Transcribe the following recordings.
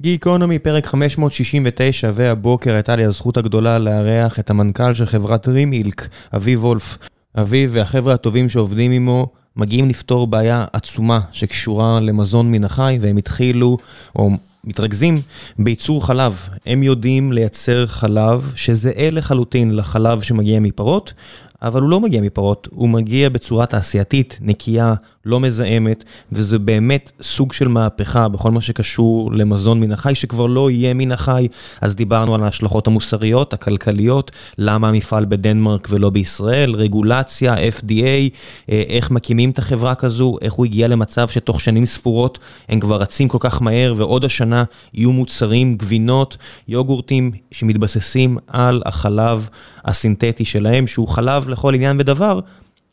גיקונומי, פרק 569, והבוקר הייתה לי הזכות הגדולה לארח את המנכ"ל של חברת רימילק, אביב וולף. אביב והחבר'ה הטובים שעובדים עמו מגיעים לפתור בעיה עצומה שקשורה למזון מן החי, והם התחילו, או מתרכזים, בייצור חלב. הם יודעים לייצר חלב שזהה לחלוטין לחלב שמגיע מפרות, אבל הוא לא מגיע מפרות, הוא מגיע בצורה תעשייתית, נקייה, לא מזהמת, וזה באמת סוג של מהפכה בכל מה שקשור למזון מן החי, שכבר לא יהיה מן החי. אז דיברנו על ההשלכות המוסריות, הכלכליות, למה המפעל בדנמרק ולא בישראל, רגולציה, FDA, איך מקימים את החברה כזו, איך הוא הגיע למצב שתוך שנים ספורות הם כבר רצים כל כך מהר, ועוד השנה יהיו מוצרים, גבינות, יוגורטים שמתבססים על החלב הסינתטי שלהם, שהוא חלב לכל עניין ודבר.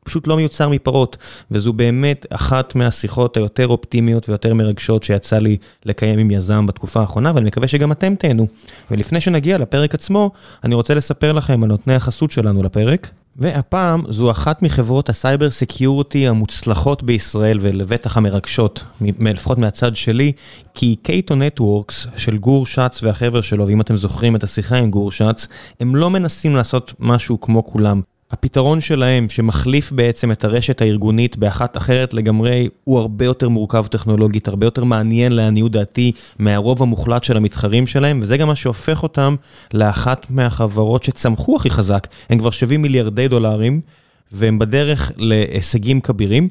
פשוט לא מיוצר מפרות, וזו באמת אחת מהשיחות היותר אופטימיות ויותר מרגשות שיצא לי לקיים עם יזם בתקופה האחרונה, ואני מקווה שגם אתם תהנו. ולפני שנגיע לפרק עצמו, אני רוצה לספר לכם על נותני החסות שלנו לפרק. והפעם זו אחת מחברות ה cyber security המוצלחות בישראל ולבטח המרגשות, לפחות מהצד שלי, כי Cato Networks של גור שץ והחבר'ה שלו, ואם אתם זוכרים את השיחה עם גור שץ, הם לא מנסים לעשות משהו כמו כולם. הפתרון שלהם, שמחליף בעצם את הרשת הארגונית באחת אחרת לגמרי, הוא הרבה יותר מורכב טכנולוגית, הרבה יותר מעניין לעניות דעתי מהרוב המוחלט של המתחרים שלהם, וזה גם מה שהופך אותם לאחת מהחברות שצמחו הכי חזק. הם כבר שווים מיליארדי דולרים. והם בדרך להישגים כבירים.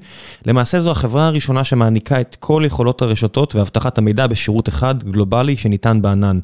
למעשה זו החברה הראשונה שמעניקה את כל יכולות הרשתות ואבטחת המידע בשירות אחד גלובלי שניתן בענן.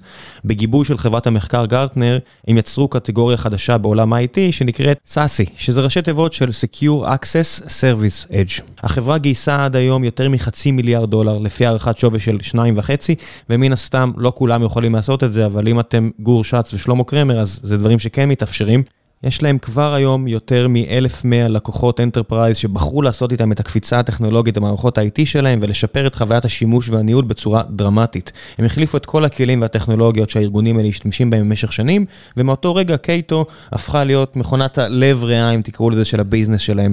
בגיבוי של חברת המחקר גרטנר, הם יצרו קטגוריה חדשה בעולם IT שנקראת SASE, שזה ראשי תיבות של Secure Access Service Edge. החברה גייסה עד היום יותר מחצי מיליארד דולר לפי הערכת שווי של שניים וחצי, ומן הסתם לא כולם יכולים לעשות את זה, אבל אם אתם גור שץ ושלמה קרמר, אז זה דברים שכן מתאפשרים. יש להם כבר היום יותר מ-1,100 לקוחות enterprise שבחרו לעשות איתם את הקפיצה הטכנולוגית במערכות ה-IT שלהם ולשפר את חוויית השימוש והניהול בצורה דרמטית. הם החליפו את כל הכלים והטכנולוגיות שהארגונים האלה משתמשים בהם במשך שנים, ומאותו רגע קייטו הפכה להיות מכונת הלב ריאה, אם תקראו לזה, של הביזנס שלהם.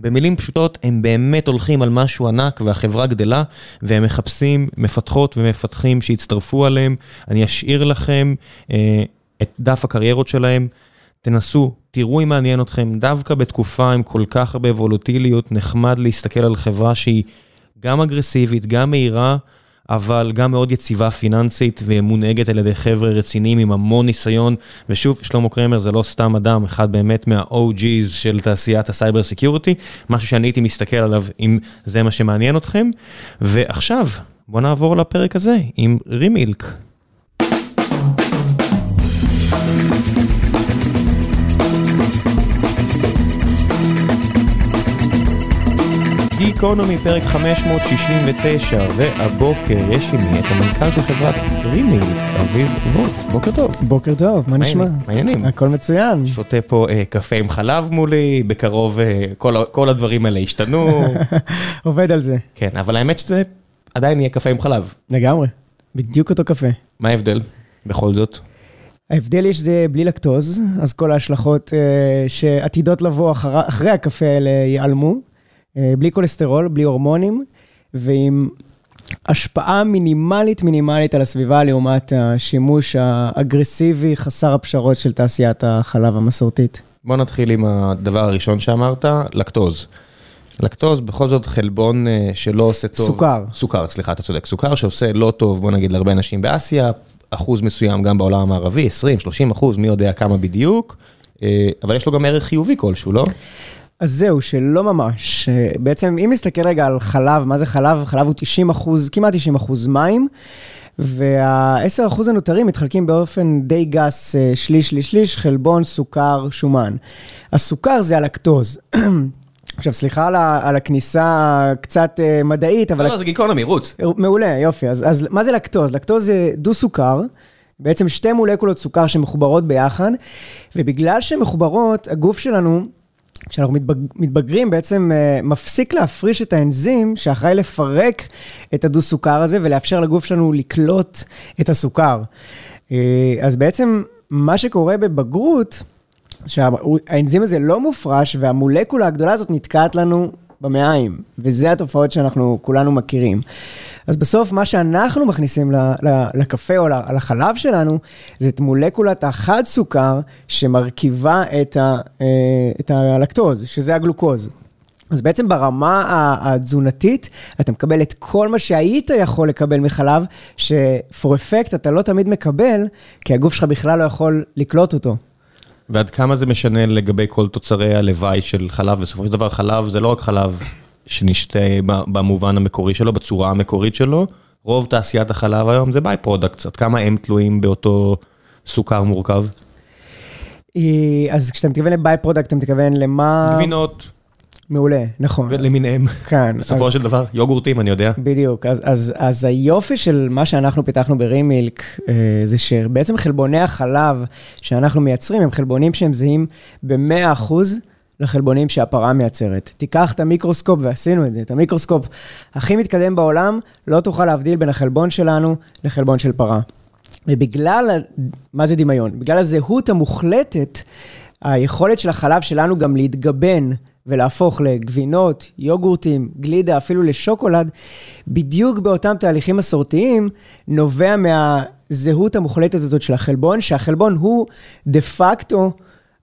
במילים פשוטות, הם באמת הולכים על משהו ענק והחברה גדלה, והם מחפשים מפתחות ומפתחים שיצטרפו עליהם. אני אשאיר לכם אה, את דף הקריירות שלהם. תנסו, תראו אם מעניין אתכם, דווקא בתקופה עם כל כך הרבה וולוטיליות, נחמד להסתכל על חברה שהיא גם אגרסיבית, גם מהירה, אבל גם מאוד יציבה פיננסית ומונהגת על ידי חבר'ה רציניים עם המון ניסיון. ושוב, שלמה קרמר זה לא סתם אדם, אחד באמת מה-OG's של תעשיית ה cyber security, משהו שאני הייתי מסתכל עליו אם זה מה שמעניין אתכם. ועכשיו, בואו נעבור לפרק הזה עם רימילק. גיקונומי, פרק 569, והבוקר יש עימי את המנכ"ל של חברת רימילק, אביב וולף. בוקר טוב. בוקר טוב, מה נשמע? מעניינים. הכל מצוין. שותה פה אה, קפה עם חלב מולי, בקרוב אה, כל, כל הדברים האלה השתנו. עובד על זה. כן, אבל האמת שזה עדיין יהיה קפה עם חלב. לגמרי, בדיוק אותו קפה. מה ההבדל בכל זאת? ההבדל יש זה בלי לקטוז, אז כל ההשלכות אה, שעתידות לבוא אחר, אחרי הקפה האלה ייעלמו. בלי כולסטרול, בלי הורמונים, ועם השפעה מינימלית מינימלית על הסביבה לעומת השימוש האגרסיבי, חסר הפשרות של תעשיית החלב המסורתית. בוא נתחיל עם הדבר הראשון שאמרת, לקטוז. לקטוז בכל זאת חלבון שלא עושה טוב. סוכר. סוכר, סליחה, אתה צודק. סוכר שעושה לא טוב, בוא נגיד, להרבה אנשים באסיה, אחוז מסוים גם בעולם המערבי, 20-30 אחוז, מי יודע כמה בדיוק, אבל יש לו גם ערך חיובי כלשהו, לא? אז זהו, שלא ממש. בעצם, אם נסתכל רגע על חלב, מה זה חלב? חלב הוא 90 אחוז, כמעט 90 אחוז מים, וה-10 אחוז הנותרים מתחלקים באופן די גס, שליש, שליש, שליש, חלבון, סוכר, שומן. הסוכר זה הלקטוז. עכשיו, סליחה על, על הכניסה קצת מדעית, אבל... לא, זה גיקונומי, רוץ. מעולה, יופי. אז, אז מה זה לקטוז? לקטוז זה דו-סוכר. בעצם שתי מולקולות סוכר שמחוברות ביחד, ובגלל שהן מחוברות, הגוף שלנו כשאנחנו מתבגרים, בעצם מפסיק להפריש את האנזים שאחראי לפרק את הדו-סוכר הזה ולאפשר לגוף שלנו לקלוט את הסוכר. אז בעצם מה שקורה בבגרות, שהאנזים הזה לא מופרש והמולקולה הגדולה הזאת נתקעת לנו במעיים, וזה התופעות שאנחנו כולנו מכירים. אז בסוף מה שאנחנו מכניסים לקפה או לחלב שלנו, זה את מולקולת החד סוכר שמרכיבה את, ה, אה, את הלקטוז, שזה הגלוקוז. אז בעצם ברמה התזונתית, אתה מקבל את כל מה שהיית יכול לקבל מחלב, ש-for effect אתה לא תמיד מקבל, כי הגוף שלך בכלל לא יכול לקלוט אותו. ועד כמה זה משנה לגבי כל תוצרי הלוואי של חלב? בסופו של דבר חלב זה לא רק חלב שנשתה במובן המקורי שלו, בצורה המקורית שלו, רוב תעשיית החלב היום זה by-product, עד כמה הם תלויים באותו סוכר מורכב? אה, אז כשאתה מתכוון ל by-product, אתה מתכוון למה... גבינות. מעולה, נכון. ולמיניהם. כן. בסופו אז... של דבר, יוגורטים, אני יודע. בדיוק. אז, אז, אז היופי של מה שאנחנו פיתחנו ברימילק, אה, זה שבעצם חלבוני החלב שאנחנו מייצרים, הם חלבונים שהם זהים ב-100% לחלבונים שהפרה מייצרת. תיקח את המיקרוסקופ, ועשינו את זה, את המיקרוסקופ הכי מתקדם בעולם, לא תוכל להבדיל בין החלבון שלנו לחלבון של פרה. ובגלל, מה זה דמיון? בגלל הזהות המוחלטת, היכולת של החלב שלנו גם להתגבן ולהפוך לגבינות, יוגורטים, גלידה, אפילו לשוקולד, בדיוק באותם תהליכים מסורתיים, נובע מהזהות המוחלטת הזאת של החלבון, שהחלבון הוא דה פקטו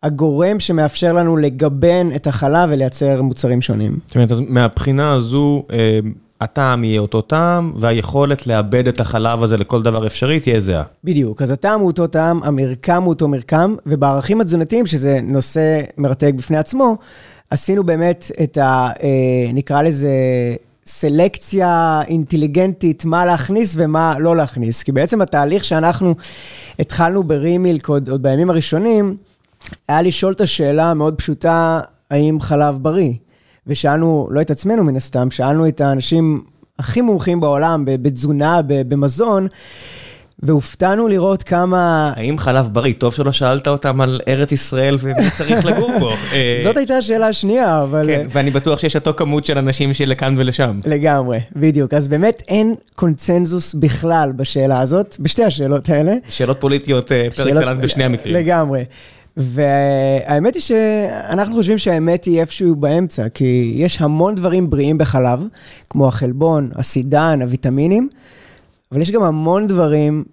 הגורם שמאפשר לנו לגבן את החלב ולייצר מוצרים שונים. זאת אומרת, אז מהבחינה הזו, אה, הטעם יהיה אותו טעם, והיכולת לאבד את החלב הזה לכל דבר אפשרי תהיה זהה. בדיוק, אז הטעם הוא אותו טעם, המרקם הוא אותו מרקם, ובערכים התזונתיים, שזה נושא מרתק בפני עצמו, עשינו באמת את ה... אה, נקרא לזה... סלקציה אינטליגנטית, מה להכניס ומה לא להכניס. כי בעצם התהליך שאנחנו התחלנו ברימילק עוד, עוד בימים הראשונים, היה לשאול את השאלה המאוד פשוטה, האם חלב בריא? ושאלנו, לא את עצמנו מן הסתם, שאלנו את האנשים הכי מומחים בעולם בתזונה, במזון, והופתענו לראות כמה... האם חלב בריא? טוב שלא שאלת אותם על ארץ ישראל ומי צריך לגור פה. זאת הייתה השאלה השנייה, אבל... כן, ואני בטוח שיש אותו כמות של אנשים שלכאן ולשם. לגמרי, בדיוק. אז באמת אין קונצנזוס בכלל בשאלה הזאת, בשתי השאלות האלה. שאלות פוליטיות פר אקסלנס בשני המקרים. לגמרי. והאמת היא שאנחנו חושבים שהאמת היא איפשהו באמצע, כי יש המון דברים בריאים בחלב, כמו החלבון, הסידן, הוויטמינים, אבל יש גם המון דברים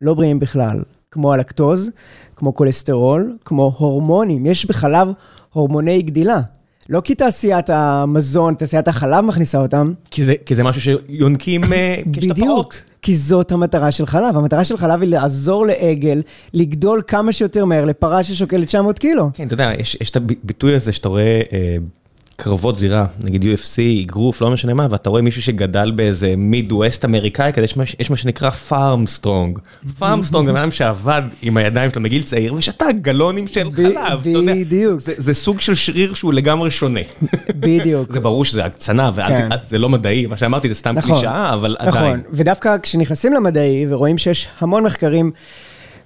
לא בריאים בכלל, כמו הלקטוז, כמו כולסטרול, כמו הורמונים. יש בחלב הורמוני גדילה. לא כי תעשיית המזון, תעשיית החלב מכניסה אותם. כי זה, כי זה משהו שיונקים כשתפעות. בדיוק, כי זאת המטרה של חלב. המטרה של חלב היא לעזור לעגל לגדול כמה שיותר מהר לפרה ששוקלת 900 קילו. כן, אתה יודע, יש, יש את הביטוי הזה שאתה רואה... אה, קרבות זירה, נגיד UFC, אגרוף, לא משנה מה, ואתה רואה מישהו שגדל באיזה מיד ווסט אמריקאי, כדי יש מה שנקרא farm strong. farm strong זה אדם שעבד עם הידיים שלו מגיל צעיר ושתה גלונים של חלב, אתה יודע. בדיוק. זה סוג של שריר שהוא לגמרי שונה. בדיוק. זה ברור שזה הקצנה, וזה לא מדעי, מה שאמרתי זה סתם נכון. קלישאה, אבל עדיין. נכון, ודווקא כשנכנסים למדעי ורואים שיש המון מחקרים,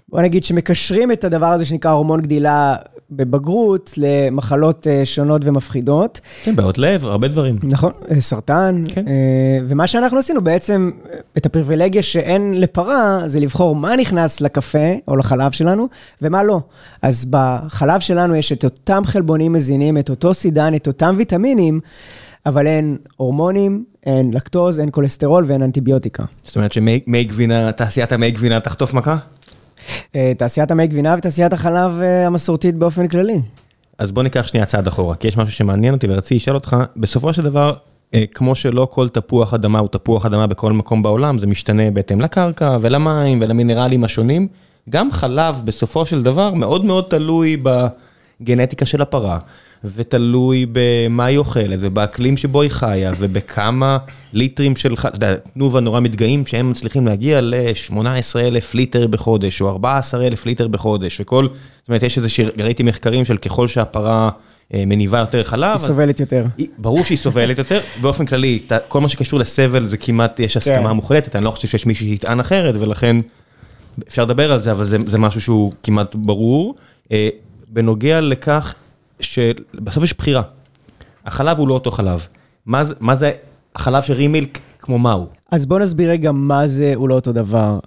בוא נגיד שמקשרים את הדבר הזה שנקרא הורמון גדילה בבגרות למחלות אה, שונות ומפחידות. כן, בעיות לב, הרבה דברים. נכון, אה, סרטן. כן. אה, ומה שאנחנו עשינו בעצם, את הפריבילגיה שאין לפרה, זה לבחור מה נכנס לקפה או לחלב שלנו ומה לא. אז בחלב שלנו יש את אותם חלבונים מזינים, את אותו סידן, את אותם ויטמינים. אבל אין הורמונים, אין לקטוז, אין כולסטרול ואין אנטיביוטיקה. זאת אומרת שמי גבינה, תעשיית המי גבינה תחטוף מכה? אה, תעשיית המי גבינה ותעשיית החלב אה, המסורתית באופן כללי. אז בוא ניקח שנייה צעד אחורה, כי יש משהו שמעניין אותי ורציתי לשאול אותך, בסופו של דבר, אה, כמו שלא כל תפוח אדמה הוא תפוח אדמה בכל מקום בעולם, זה משתנה בהתאם לקרקע ולמים ולמינרלים השונים, גם חלב בסופו של דבר מאוד מאוד תלוי בגנטיקה של הפרה. ותלוי במה היא אוכלת, ובאקלים שבו היא חיה, ובכמה ליטרים של, אתה יודע, תנובה נורא מתגאים שהם מצליחים להגיע ל-18 אלף ליטר בחודש, או 14 אלף ליטר בחודש, וכל, זאת אומרת, יש איזה, ראיתי מחקרים של ככל שהפרה... אה, מניבה יותר חלב. היא סובלת יותר. היא, ברור שהיא סובלת יותר, באופן כללי, כל מה שקשור לסבל זה כמעט, יש הסכמה כן. מוחלטת, אני לא חושב שיש מישהו שיטען אחרת, ולכן אפשר לדבר על זה, אבל זה, זה משהו שהוא כמעט ברור. אה, בנוגע לכך שבסוף יש בחירה. החלב הוא לא אותו חלב. מה זה, מה זה החלב של רימילק כמו מה הוא? אז בוא נסביר רגע מה זה הוא לא אותו דבר.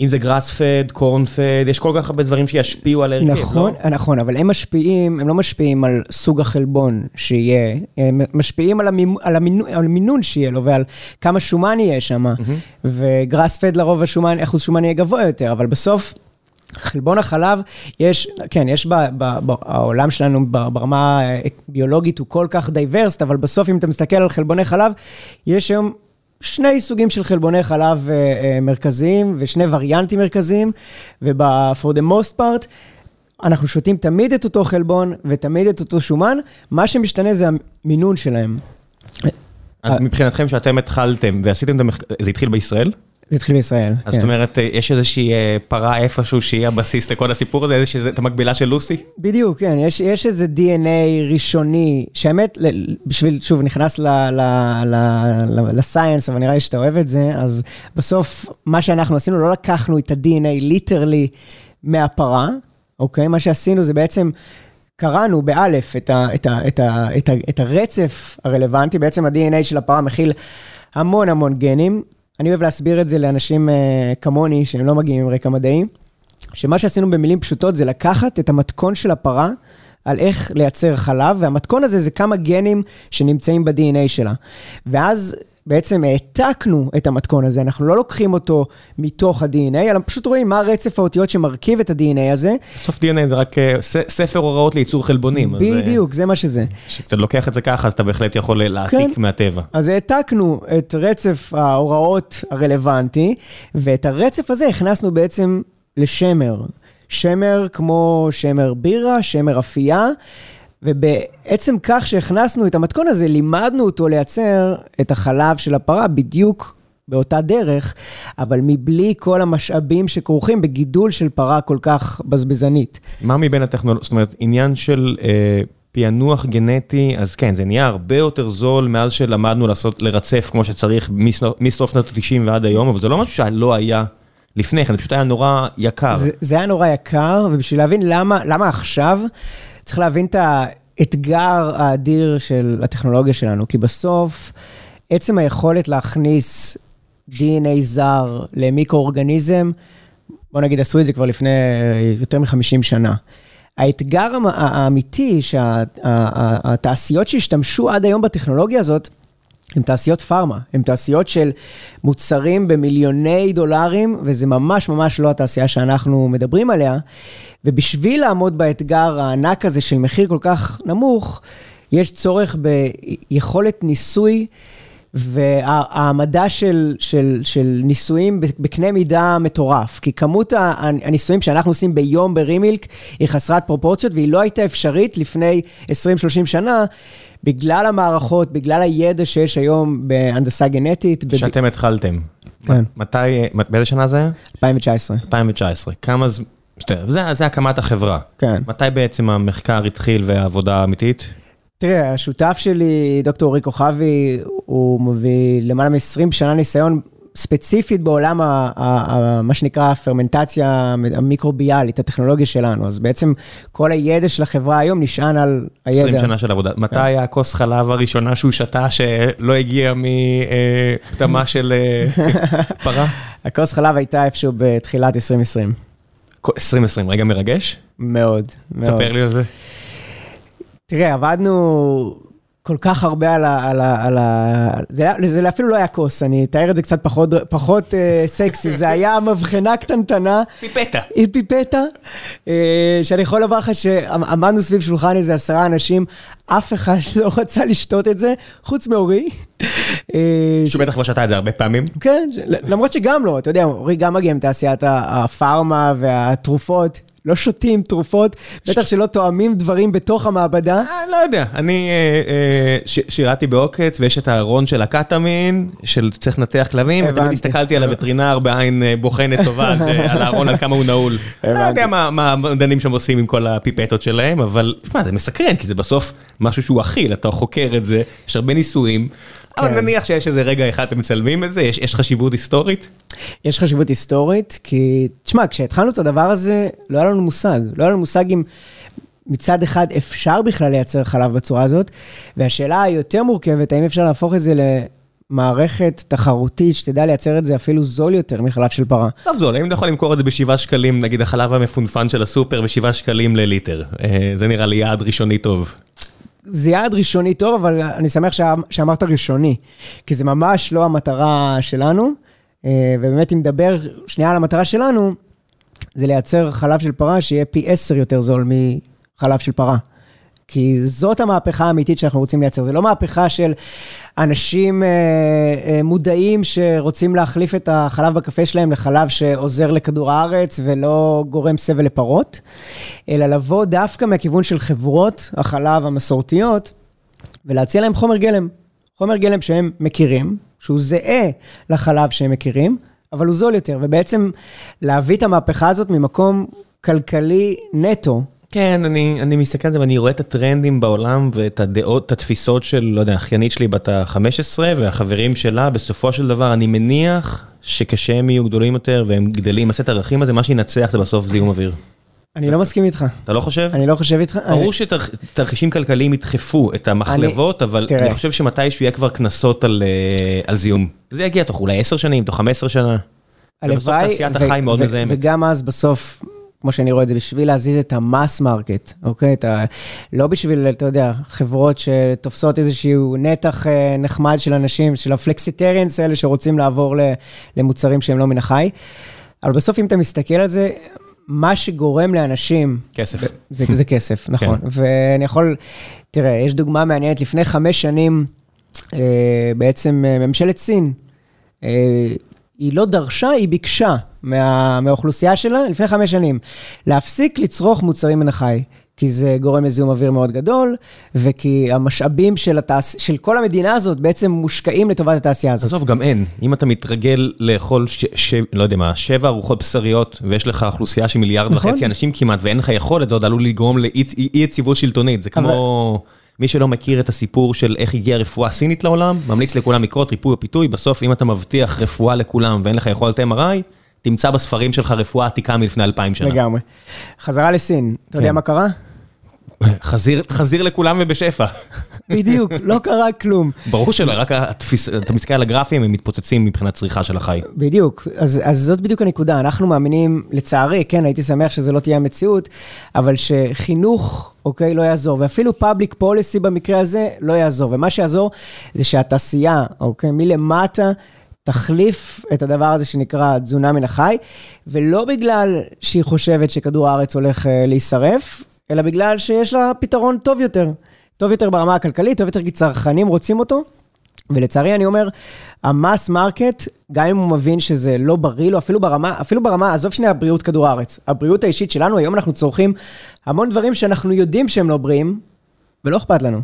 אם זה גראס פד, קורן פד, יש כל כך הרבה דברים שישפיעו על ההרכב, נכון, לא? נכון, אבל הם משפיעים, הם לא משפיעים על סוג החלבון שיהיה, הם משפיעים על, המימ, על, המינו, על המינון שיהיה לו ועל כמה שומן יהיה שם. Mm-hmm. ו grass fed לרוב השומן, אחוז שומן יהיה גבוה יותר, אבל בסוף... חלבון החלב, יש, כן, יש בעולם שלנו ברמה ביולוגית הוא כל כך diverse, אבל בסוף אם אתה מסתכל על חלבוני חלב, יש היום שני סוגים של חלבוני חלב מרכזיים ושני variantים מרכזיים, ו for the most part, אנחנו שותים תמיד את אותו חלבון ותמיד את אותו שומן, מה שמשתנה זה המינון שלהם. אז מבחינתכם שאתם התחלתם ועשיתם את המחקר, זה התחיל בישראל? זה התחיל בישראל, כן. אז זאת אומרת, יש איזושהי פרה איפשהו שהיא הבסיס לכל הסיפור הזה, איזושהי, את המקבילה של לוסי? בדיוק, כן, יש, יש איזה DNA ראשוני, שהאמת, בשביל, שוב, נכנס לסייאנס, אבל נראה לי שאתה אוהב את זה, אז בסוף, מה שאנחנו עשינו, לא לקחנו את ה-DNA ליטרלי מהפרה, אוקיי? מה שעשינו זה בעצם... קראנו באלף את, ה, את, ה, את, ה, את, ה, את הרצף הרלוונטי, בעצם ה-DNA של הפרה מכיל המון המון גנים, אני אוהב להסביר את זה לאנשים uh, כמוני, שהם לא מגיעים עם רקע מדעי, שמה שעשינו במילים פשוטות זה לקחת את המתכון של הפרה, על איך לייצר חלב, והמתכון הזה זה כמה גנים שנמצאים ב-DNA שלה. ואז בעצם העתקנו את המתכון הזה, אנחנו לא לוקחים אותו מתוך ה-DNA, אלא פשוט רואים מה רצף האותיות שמרכיב את ה-DNA הזה. בסוף DNA זה רק ספר הוראות לייצור חלבונים. בדיוק, זה מה שזה. כשאתה לוקח את זה ככה, אז אתה בהחלט יכול להעתיק כן. מהטבע. אז העתקנו את רצף ההוראות הרלוונטי, ואת הרצף הזה הכנסנו בעצם לשמר. שמר כמו שמר בירה, שמר אפייה. ובעצם כך שהכנסנו את המתכון הזה, לימדנו אותו לייצר את החלב של הפרה בדיוק באותה דרך, אבל מבלי כל המשאבים שכרוכים בגידול של פרה כל כך בזבזנית. מה מבין הטכנולוגיות, זאת אומרת, עניין של אה, פענוח גנטי, אז כן, זה נהיה הרבה יותר זול מאז שלמדנו לעשות, לרצף כמו שצריך מסוף שנות ה-90 ועד היום, אבל זה לא משהו שלא היה. לפני כן, זה פשוט היה נורא יקר. זה, זה היה נורא יקר, ובשביל להבין למה, למה עכשיו, צריך להבין את האתגר האדיר של הטכנולוגיה שלנו, כי בסוף, עצם היכולת להכניס DNA זר למיקרואורגניזם, בוא נגיד, עשו את זה כבר לפני יותר מ-50 שנה. האתגר האמיתי שהתעשיות שהשתמשו עד היום בטכנולוגיה הזאת, הן תעשיות פארמה, הן תעשיות של מוצרים במיליוני דולרים, וזה ממש ממש לא התעשייה שאנחנו מדברים עליה. ובשביל לעמוד באתגר הענק הזה של מחיר כל כך נמוך, יש צורך ביכולת ניסוי והעמדה של, של, של ניסויים בקנה מידה מטורף. כי כמות הניסויים שאנחנו עושים ביום ברימילק היא חסרת פרופורציות, והיא לא הייתה אפשרית לפני 20-30 שנה. בגלל המערכות, בגלל הידע שיש היום בהנדסה גנטית. שאתם התחלתם. כן. מתי, באיזה שנה זה היה? 2019. 2019. כמה זה, זה הקמת החברה. כן. מתי בעצם המחקר התחיל והעבודה האמיתית? תראה, השותף שלי, דוקטור אורי כוכבי, הוא מביא למעלה מ-20 שנה ניסיון ספציפית בעולם, ה, ה, ה, מה שנקרא הפרמנטציה המיקרוביאלית, הטכנולוגיה שלנו. אז בעצם כל הידע של החברה היום נשען על הידע. 20 שנה של עבודה. מתי היה הכוס חלב הראשונה שהוא שתה שלא הגיע מפטמה של אה, פרה? הכוס חלב הייתה איפשהו בתחילת 2020. 2020, רגע מרגש? מאוד, מאוד. תספר לי על זה. תראה, עבדנו כל כך הרבה על ה... על ה, על ה זה, זה אפילו לא היה כוס, אני אתאר את זה קצת פחות, פחות אה, סקסי, זה היה מבחנה קטנטנה. פיפטה. היא פיפטה, אה, שאני יכול לומר לך שעמדנו סביב שולחן איזה עשרה אנשים, אף אחד לא רצה לשתות את זה, חוץ מאורי. אה, שהוא בטח כבר שתה את זה הרבה פעמים. כן, למרות שגם לא, אתה יודע, אורי גם מגיע מתעשיית הפארמה והתרופות. לא שותים תרופות, בטח שלא תואמים דברים בתוך המעבדה. אה, לא יודע, אני אה, אה, שירתי בעוקץ, ויש את הארון של הקטמין, של צריך לנתח כלבים, ותמיד הסתכלתי על הווטרינר בעין בוחנת טובה, על הארון, על כמה הוא נעול. לא יודע מה המדענים שם עושים עם כל הפיפטות שלהם, אבל, שמע, זה מסקרן, כי זה בסוף משהו שהוא אכיל, אתה חוקר את זה, יש הרבה ניסויים. אבל כן. נניח שיש איזה רגע אחד אתם מצלמים את זה, יש, יש חשיבות היסטורית? יש חשיבות היסטורית, כי, תשמע, כשהתחלנו את הדבר הזה, לא היה לנו מושג. לא היה לנו מושג אם מצד אחד אפשר בכלל לייצר חלב בצורה הזאת, והשאלה היותר מורכבת, האם אפשר להפוך את זה מערכת תחרותית שתדע לייצר את זה אפילו זול יותר מחלב של פרה. טוב זול, אם אתה יכול למכור את זה בשבעה שקלים, נגיד החלב המפונפן של הסופר בשבעה שקלים לליטר. אה, זה נראה לי יעד ראשוני טוב. זה יעד ראשוני טוב, אבל אני שמח שאמרת ראשוני, כי זה ממש לא המטרה שלנו. אה, ובאמת, אם נדבר שנייה על המטרה שלנו, זה לייצר חלב של פרה שיהיה פי עשר יותר זול מחלב של פרה. כי זאת המהפכה האמיתית שאנחנו רוצים לייצר. זה לא מהפכה של אנשים אה, אה, מודעים שרוצים להחליף את החלב בקפה שלהם לחלב שעוזר לכדור הארץ ולא גורם סבל לפרות, אלא לבוא דווקא מהכיוון של חברות החלב המסורתיות ולהציע להם חומר גלם. חומר גלם שהם מכירים, שהוא זהה לחלב שהם מכירים, אבל הוא זול יותר, ובעצם להביא את המהפכה הזאת ממקום כלכלי נטו. כן, אני, אני מסתכל על זה ואני רואה את הטרנדים בעולם ואת הדעות, את התפיסות של, לא יודע, אחיינית שלי בת ה-15 והחברים שלה, בסופו של דבר אני מניח שכשהם יהיו גדולים יותר והם גדלים עם הסט הערכים הזה, מה שינצח זה בסוף זיהום אוויר. אני לא מסכים איתך. אתה לא חושב? אני לא חושב איתך. ברור שתרחישים כלכליים ידחפו את המחלבות, אבל אני חושב שמתישהו יהיה כבר קנסות על זיהום. זה יגיע תוך אולי 10 שנים, תוך 15 שנה. הלוואי, וגם אז בסוף, כמו שאני רואה את זה, בשביל להזיז את ה mass market, אוקיי? ה... לא בשביל, אתה יודע, חברות שתופסות איזשהו נתח אה, נחמד של אנשים, של ה flexitarians האלה שרוצים לעבור למוצרים שהם לא מן החי. אבל בסוף, אם אתה מסתכל על זה, מה שגורם לאנשים... כסף. זה, זה כסף, כן. נכון. כן. ואני יכול, תראה, יש דוגמה מעניינת, לפני חמש שנים, אה, בעצם אה, ממשלת סין, היא לא דרשה, היא ביקשה מה, מהאוכלוסייה שלה לפני חמש שנים, להפסיק לצרוך מוצרים מן החי. כי זה גורם לזיהום אוויר מאוד גדול, וכי המשאבים של, התעש... של כל המדינה הזאת בעצם מושקעים לטובת התעשייה הזאת. עזוב, גם אין. אם אתה מתרגל לאכול, ש... ש... לא יודע מה, שבע ארוחות בשריות, ויש לך אוכלוסייה של מיליארד נכון. וחצי אנשים כמעט, ואין לך יכולת, זה עוד עלול לגרום לאי יציבות שלטונית. זה כמו... אבל... מי שלא מכיר את הסיפור של איך הגיעה רפואה סינית לעולם, ממליץ לכולם לקרות ריפוי או פיתוי, בסוף אם אתה מבטיח רפואה לכולם ואין לך יכולת MRI, תמצא בספרים שלך רפואה עתיקה מלפני אלפיים שנה. לגמרי. חזרה לסין, אתה כן. יודע מה קרה? חזיר, חזיר לכולם ובשפע. בדיוק, לא קרה כלום. ברור שלא, רק התפיס, אתה מסתכל על הגרפים, הם מתפוצצים מבחינת צריכה של החי. בדיוק, אז, אז זאת בדיוק הנקודה. אנחנו מאמינים, לצערי, כן, הייתי שמח שזה לא תהיה המציאות, אבל שחינוך, אוקיי, לא יעזור, ואפילו פאבליק פוליסי במקרה הזה לא יעזור. ומה שיעזור זה שהתעשייה, אוקיי, מלמטה, תחליף את הדבר הזה שנקרא תזונה מן החי, ולא בגלל שהיא חושבת שכדור הארץ הולך uh, להישרף, אלא בגלל שיש לה פתרון טוב יותר. טוב יותר ברמה הכלכלית, טוב יותר כי צרכנים רוצים אותו. ולצערי אני אומר, ה mass market, גם אם הוא מבין שזה לא בריא לו, אפילו ברמה, אפילו ברמה, עזוב שנייה בריאות כדור הארץ, הבריאות האישית שלנו, היום אנחנו צורכים המון דברים שאנחנו יודעים שהם לא בריאים, ולא אכפת לנו.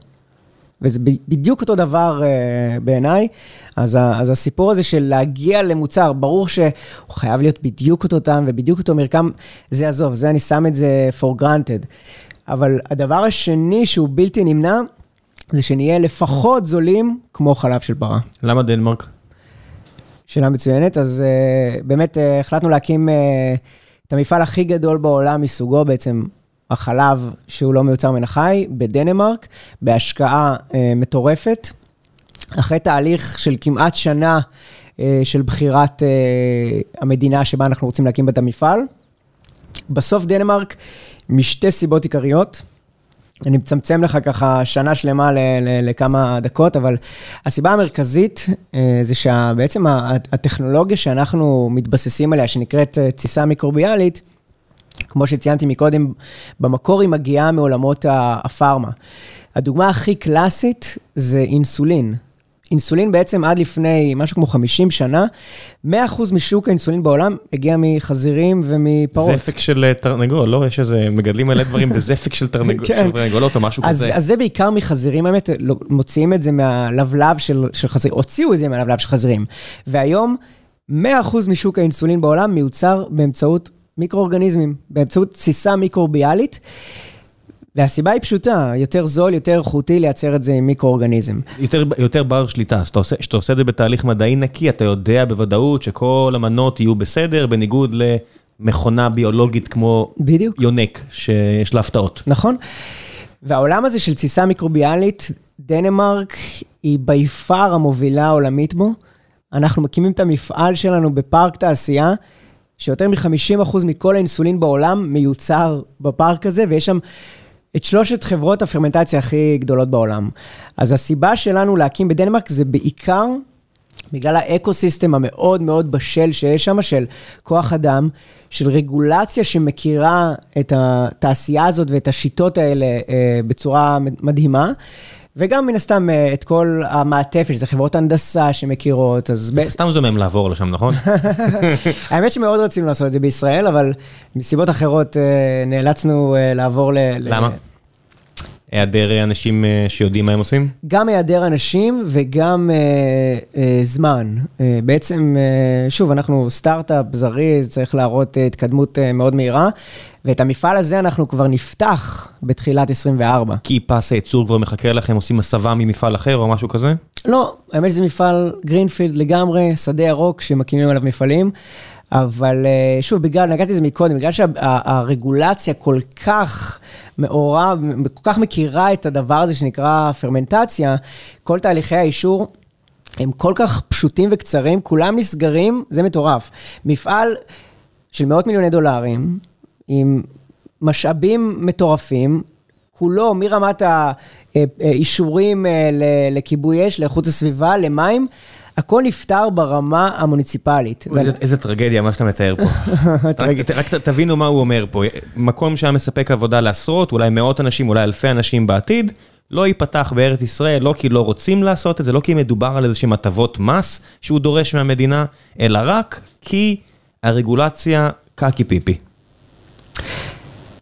וזה בדיוק אותו דבר uh, בעיניי. אז, אז הסיפור הזה של להגיע למוצר, ברור שהוא חייב להיות בדיוק אותו טעם ובדיוק אותו מרקם, זה עזוב, זה אני שם את זה for granted. אבל הדבר השני שהוא בלתי נמנע, זה שנהיה לפחות זולים כמו חלב של פרה. למה דנמרק? שאלה מצוינת, אז uh, באמת uh, החלטנו להקים uh, את המפעל הכי גדול בעולם מסוגו, בעצם החלב שהוא לא מיוצר מן החי, בדנמרק, בהשקעה uh, מטורפת. אחרי תהליך של כמעט שנה uh, של בחירת uh, המדינה שבה אנחנו רוצים להקים את המפעל. בסוף דנמרק, משתי סיבות עיקריות, אני מצמצם לך ככה שנה שלמה ל- ל- לכמה דקות, אבל הסיבה המרכזית אה, זה שבעצם הטכנולוגיה שאנחנו מתבססים עליה, שנקראת אה, תסיסה מיקרוביאלית, כמו שציינתי מקודם, במקור היא מגיעה מעולמות הפארמה. הדוגמה הכי קלאסית זה אינסולין. אינסולין בעצם עד לפני משהו כמו 50 שנה, 100% משוק האינסולין בעולם הגיע מחזירים ומפרות. זפק של אה, תרנגול, לא? יש איזה, מגדלים מלא דברים בזפק של תרנגול, כן. של תרנגולות או משהו אז, כזה. אז זה בעיקר מחזירים, האמת, לא, מוציאים את זה מהלבלב של, של חזירים, הוציאו את זה מהלבלב של חזירים. והיום, 100% משוק האינסולין בעולם מיוצר באמצעות מיקרואורגניזמים, באמצעות תסיסה מיקרוביאלית. והסיבה היא פשוטה, יותר זול, יותר איכותי לייצר את זה עם מיקרואורגניזם. יותר, יותר בר שליטה, אז כשאתה עושה את זה בתהליך מדעי נקי, אתה יודע בוודאות שכל המנות יהיו בסדר, בניגוד למכונה ביולוגית כמו בדיוק. יונק, שיש לה הפתעות. נכון. והעולם הזה של תסיסה מיקרוביאלית, דנמרק היא בי פאר המובילה העולמית בו. אנחנו מקימים את המפעל שלנו בפארק תעשייה, שיותר מ-50% מכל האינסולין בעולם מיוצר בפארק הזה, ויש שם את שלושת חברות הפרמנטציה הכי גדולות בעולם. אז הסיבה שלנו להקים בדנמרק זה בעיקר בגלל האקו-סיסטם המאוד מאוד בשל שיש שם, של כוח אדם, של רגולציה שמכירה את התעשייה הזאת ואת השיטות האלה אה, בצורה מדהימה. וגם מן הסתם אה, את כל המעטפת, שזה חברות הנדסה שמכירות, אז... אתה סתם זומם לעבור לשם, נכון? האמת שמאוד רצינו לעשות את זה בישראל, אבל מסיבות אחרות אה, נאלצנו לעבור ל... למה? היעדר אנשים אה, שיודעים מה הם עושים? גם היעדר אנשים וגם אה, אה, זמן. אה, בעצם, אה, שוב, אנחנו סטארט-אפ זריז, צריך להראות אה, התקדמות אה, מאוד מהירה, ואת המפעל הזה אנחנו כבר נפתח בתחילת 24. כי פס הייצור כבר מחכה לכם, עושים הסבה ממפעל אחר או משהו כזה? לא, האמת שזה מפעל גרינפילד לגמרי, שדה ירוק שמקימים עליו מפעלים. אבל אה, שוב, בגלל, נגעתי לזה מקודם, בגלל שהרגולציה כל כך מעורב, כל כך מכירה את הדבר הזה שנקרא פרמנטציה, כל תהליכי האישור הם כל כך פשוטים וקצרים, כולם נסגרים, זה מטורף. מפעל של מאות מיליוני דולרים, עם משאבים מטורפים, כולו מרמת האישורים אה, לכיבוי אש, לאיכות הסביבה, למים, הכל נפתר ברמה המוניציפלית. איזה טרגדיה, מה שאתה מתאר פה. רק תבינו מה הוא אומר פה. מקום שהיה מספק עבודה לעשרות, אולי מאות אנשים, אולי אלפי אנשים בעתיד, לא ייפתח בארץ ישראל, לא כי לא רוצים לעשות את זה, לא כי מדובר על איזשהם הטבות מס שהוא דורש מהמדינה, אלא רק כי הרגולציה קקי פיפי.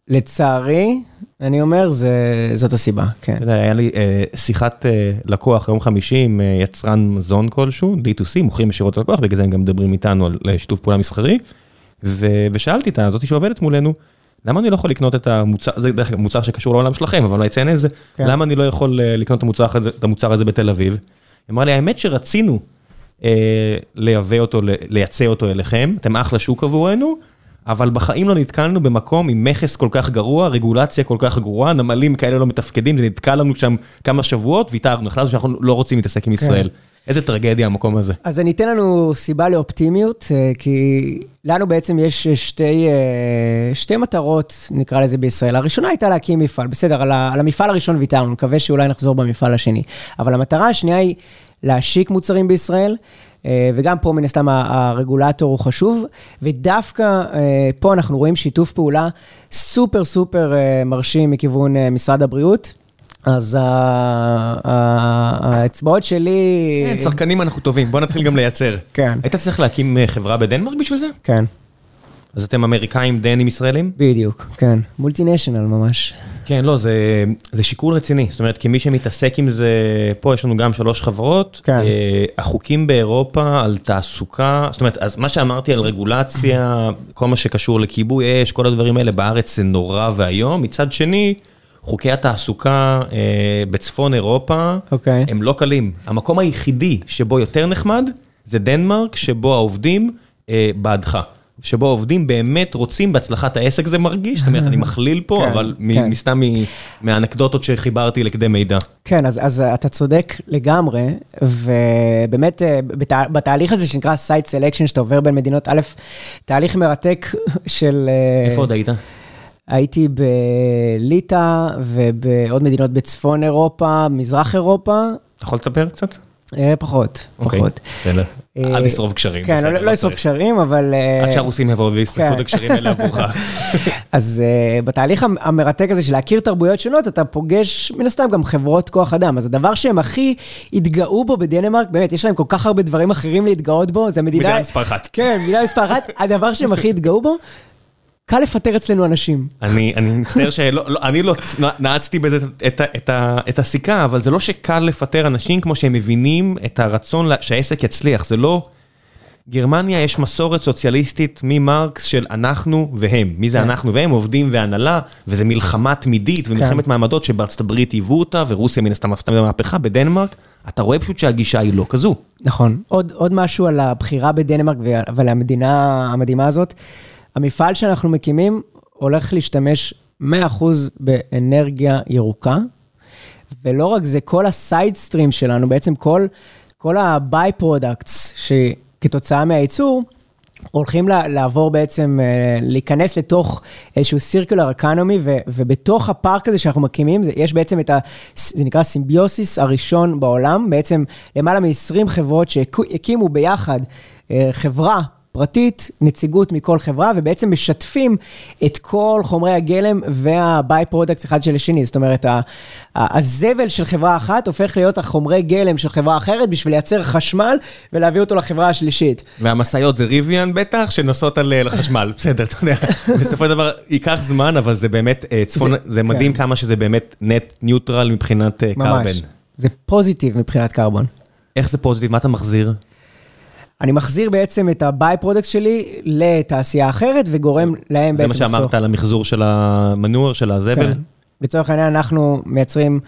לצערי, אני אומר, זה, זאת הסיבה, כן. אתה יודע, היה לי אה, שיחת אה, לקוח יום חמישי עם אה, יצרן מזון כלשהו, D2C, מוכרים ישירות ללקוח, בגלל זה הם גם מדברים איתנו על אה, שיתוף פעולה מסחרי, ו, ושאלתי את הזאתי שעובדת מולנו, למה אני לא יכול לקנות את המוצר, זה דרך אגב מוצר שקשור לעולם שלכם, אבל אני אציין את זה, כן. למה אני לא יכול אה, לקנות את המוצר, הזה, את המוצר הזה בתל אביב? היא אמרה לי, האמת שרצינו אה, לייבא אותו, לייצא אותו אליכם, אתם אחלה שוק עבורנו, אבל בחיים לא נתקלנו במקום עם מכס כל כך גרוע, רגולציה כל כך גרועה, נמלים כאלה לא מתפקדים, זה נתקע לנו שם כמה שבועות, ויתרנו, החלטנו שאנחנו לא רוצים להתעסק עם כן. ישראל. איזה טרגדיה המקום הזה. אז אני אתן לנו סיבה לאופטימיות, אה, כי לנו בעצם יש שתי, אה, שתי מטרות, נקרא לזה בישראל. הראשונה הייתה להקים מפעל, בסדר, על המפעל הראשון ויתרנו, נקווה שאולי נחזור במפעל השני. אבל המטרה השנייה היא להשיק מוצרים בישראל. אה, וגם פה מן הסתם הרגולטור הוא חשוב, ודווקא אה, פה אנחנו רואים שיתוף פעולה סופר סופר אה, מרשים מכיוון משרד הבריאות. אז האצבעות שלי... כן, צרכנים אנחנו טובים, בוא נתחיל גם לייצר. כן. היית צריך להקים חברה בדנמרק בשביל זה? כן. אז אתם אמריקאים דנים ישראלים? בדיוק, כן. מולטינשיונל ממש. כן, לא, זה, זה שיקול רציני. זאת אומרת, כמי שמתעסק עם זה, פה יש לנו גם שלוש חברות. כן. אה, החוקים באירופה על תעסוקה, זאת אומרת, אז מה שאמרתי על רגולציה, כל מה שקשור לכיבוי אש, כל הדברים האלה בארץ זה נורא ואיום. מצד שני, חוקי התעסוקה אה, בצפון אירופה, okay. אוקיי. הם לא קלים. המקום היחידי שבו יותר נחמד, זה דנמרק, שבו העובדים אה, בעדך. שבו עובדים באמת רוצים בהצלחת העסק, זה מרגיש, זאת אומרת, אני מכליל פה, כן, אבל כן. מסתם מהאנקדוטות שחיברתי לכדי מידע. כן, אז, אז אתה צודק לגמרי, ובאמת אה, בת, בתהליך הזה שנקרא site selection, שאתה עובר בין מדינות, א', תהליך מרתק של... אה, איפה עוד היית? הייתי בליטא ובעוד מדינות בצפון אירופה, מזרח אירופה. אתה יכול לספר קצת? אה, פחות, אוקיי, פחות. אה, אל תשרוף קשרים. כן, לא, לא לשרוף קשרים, אבל... אה, עד שהרוסים יבואו וישרפו את כן. הקשרים האלה עבורך. אז בתהליך המרתק הזה של להכיר תרבויות שונות, אתה פוגש מן הסתם גם חברות כוח אדם. אז הדבר שהם הכי התגאו בו בדנמרק, באמת, יש להם כל כך הרבה דברים אחרים להתגאות בו, זה מדינה... מדינה מספר אחת. כן, מדינה מספר אחת. הדבר שהם הכי התגאו בו, קל לפטר אצלנו אנשים. אני מצטער שאני לא נעצתי בזה את הסיכה, אבל זה לא שקל לפטר אנשים כמו שהם מבינים את הרצון שהעסק יצליח, זה לא... גרמניה יש מסורת סוציאליסטית ממרקס של אנחנו והם. מי זה כן. אנחנו והם? עובדים והנהלה, וזה מלחמה תמידית ומלחמת כן. מעמדות שבארצת הברית היוו אותה, ורוסיה מן הסתם עשתה מהפכה. בדנמרק, אתה רואה פשוט שהגישה היא לא כזו. נכון. עוד משהו על הבחירה בדנמרק ועל המדינה המדהימה הזאת. המפעל שאנחנו מקימים הולך להשתמש 100% באנרגיה ירוקה, ולא רק זה, כל ה side stream שלנו, בעצם כל, כל ה-by products שכתוצאה מהייצור, הולכים לעבור בעצם, אה, להיכנס לתוך איזשהו circular economy, ובתוך הפארק הזה שאנחנו מקימים, יש בעצם את ה... זה נקרא symbiosis הראשון בעולם, בעצם למעלה מ-20 חברות שהקימו ביחד אה, חברה פרטית, נציגות מכל חברה, ובעצם משתפים את כל חומרי הגלם וה-by products אחד של השני. זאת אומרת, הזבל של חברה אחת הופך להיות החומרי גלם של חברה אחרת בשביל לייצר חשמל ולהביא אותו לחברה השלישית. והמשאיות זה ריוויאן בטח, שנוסעות על אה, חשמל, בסדר, אתה יודע. בסופו של דבר ייקח זמן, אבל זה באמת אה, צפון, זה מדהים כן. כמה שזה באמת נט ניוטרל מבחינת קרבן. אה, ממש, זה פוזיטיב מבחינת קרבון. איך זה פוזיטיב? מה אתה מחזיר? אני מחזיר בעצם את ה-by product שלי לתעשייה אחרת וגורם להם בעצם... זה מה שאמרת על המחזור של המנור, של הזבל? כן. לצורך העניין אנחנו מייצרים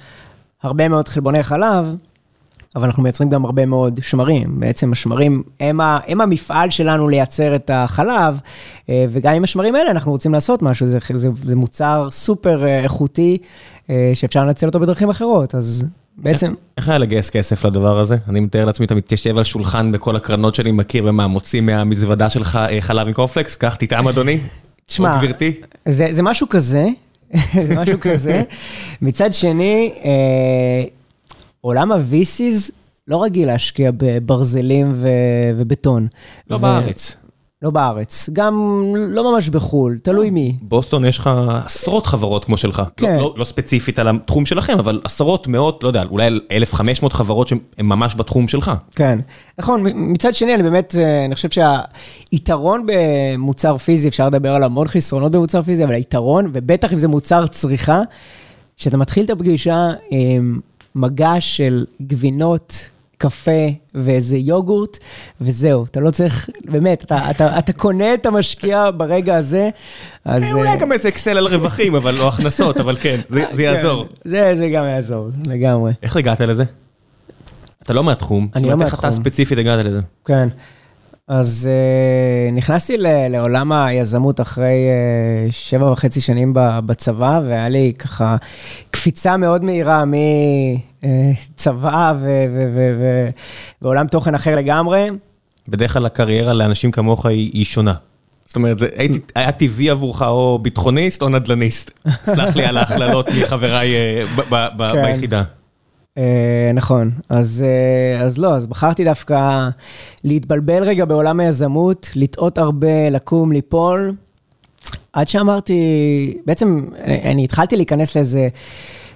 הרבה מאוד חלבוני חלב, אבל אנחנו מייצרים גם הרבה מאוד שמרים. בעצם השמרים הם, ה, הם המפעל שלנו לייצר את החלב, אה, וגם עם השמרים האלה אנחנו רוצים לעשות משהו. זה, זה, זה מוצר סופר אה, איכותי, אה, שאפשר לנצל אותו בדרכים אחרות, אז בעצם... איך היה לגייס כסף לדבר הזה? אני מתאר לעצמי, אתה מתיישב על שולחן בכל הקרנות שאני מכיר, ומה, מוציא מהמזוודה שלך אה, חלב עם קורפלקס? קח, תטעם אדוני. תשמע, זה, זה משהו כזה, זה משהו כזה. מצד שני, אה, עולם ה-VCs לא רגיל להשקיע בברזלים ו- ובטון. לא ו- בארץ. לא בארץ, גם לא ממש בחו"ל, תלוי מי. בוסטון יש לך עשרות חברות כמו שלך. לא- כן. לא, לא ספציפית על התחום שלכם, אבל עשרות, מאות, לא יודע, אולי 1,500 חברות שהן ממש בתחום שלך. כן, נכון, מצד שני, אני באמת, אה, אני חושב שהיתרון במוצר פיזי, אפשר לדבר על המון חסרונות במוצר פיזי, אבל היתרון, ובטח אם זה מוצר צריכה, שאתה מתחיל את הפגישה עם מגע של גבינות, קפה ואיזה יוגורט, וזהו, אתה לא צריך, באמת, אתה, אתה, אתה קונה את המשקיע ברגע הזה, אז... אה, אולי גם איזה אקסל על רווחים, אבל לא הכנסות, אבל כן, זה, זה כן, יעזור. זה, זה גם יעזור, לגמרי. איך הגעת לזה? אתה לא מהתחום. אני לא מהתחום. איך אתה ספציפית הגעת לזה? כן. אז uh, נכנסתי ל- לעולם היזמות אחרי uh, שבע וחצי שנים בצבא, והיה לי ככה קפיצה מאוד מהירה מצבא ו- ו- ו- ועולם תוכן אחר לגמרי. בדרך כלל הקריירה לאנשים כמוך היא, היא שונה. זאת אומרת, זה הייתי, היה טבעי עבורך או ביטחוניסט או נדל"ניסט. סלח לי על ההכללות מחבריי ב- ב- ב- כן. ביחידה. אה, נכון, אז אה, אז לא, אז בחרתי דווקא להתבלבל רגע בעולם היזמות, לטעות הרבה, לקום, ליפול, עד שאמרתי, בעצם אני התחלתי להיכנס לאיזה,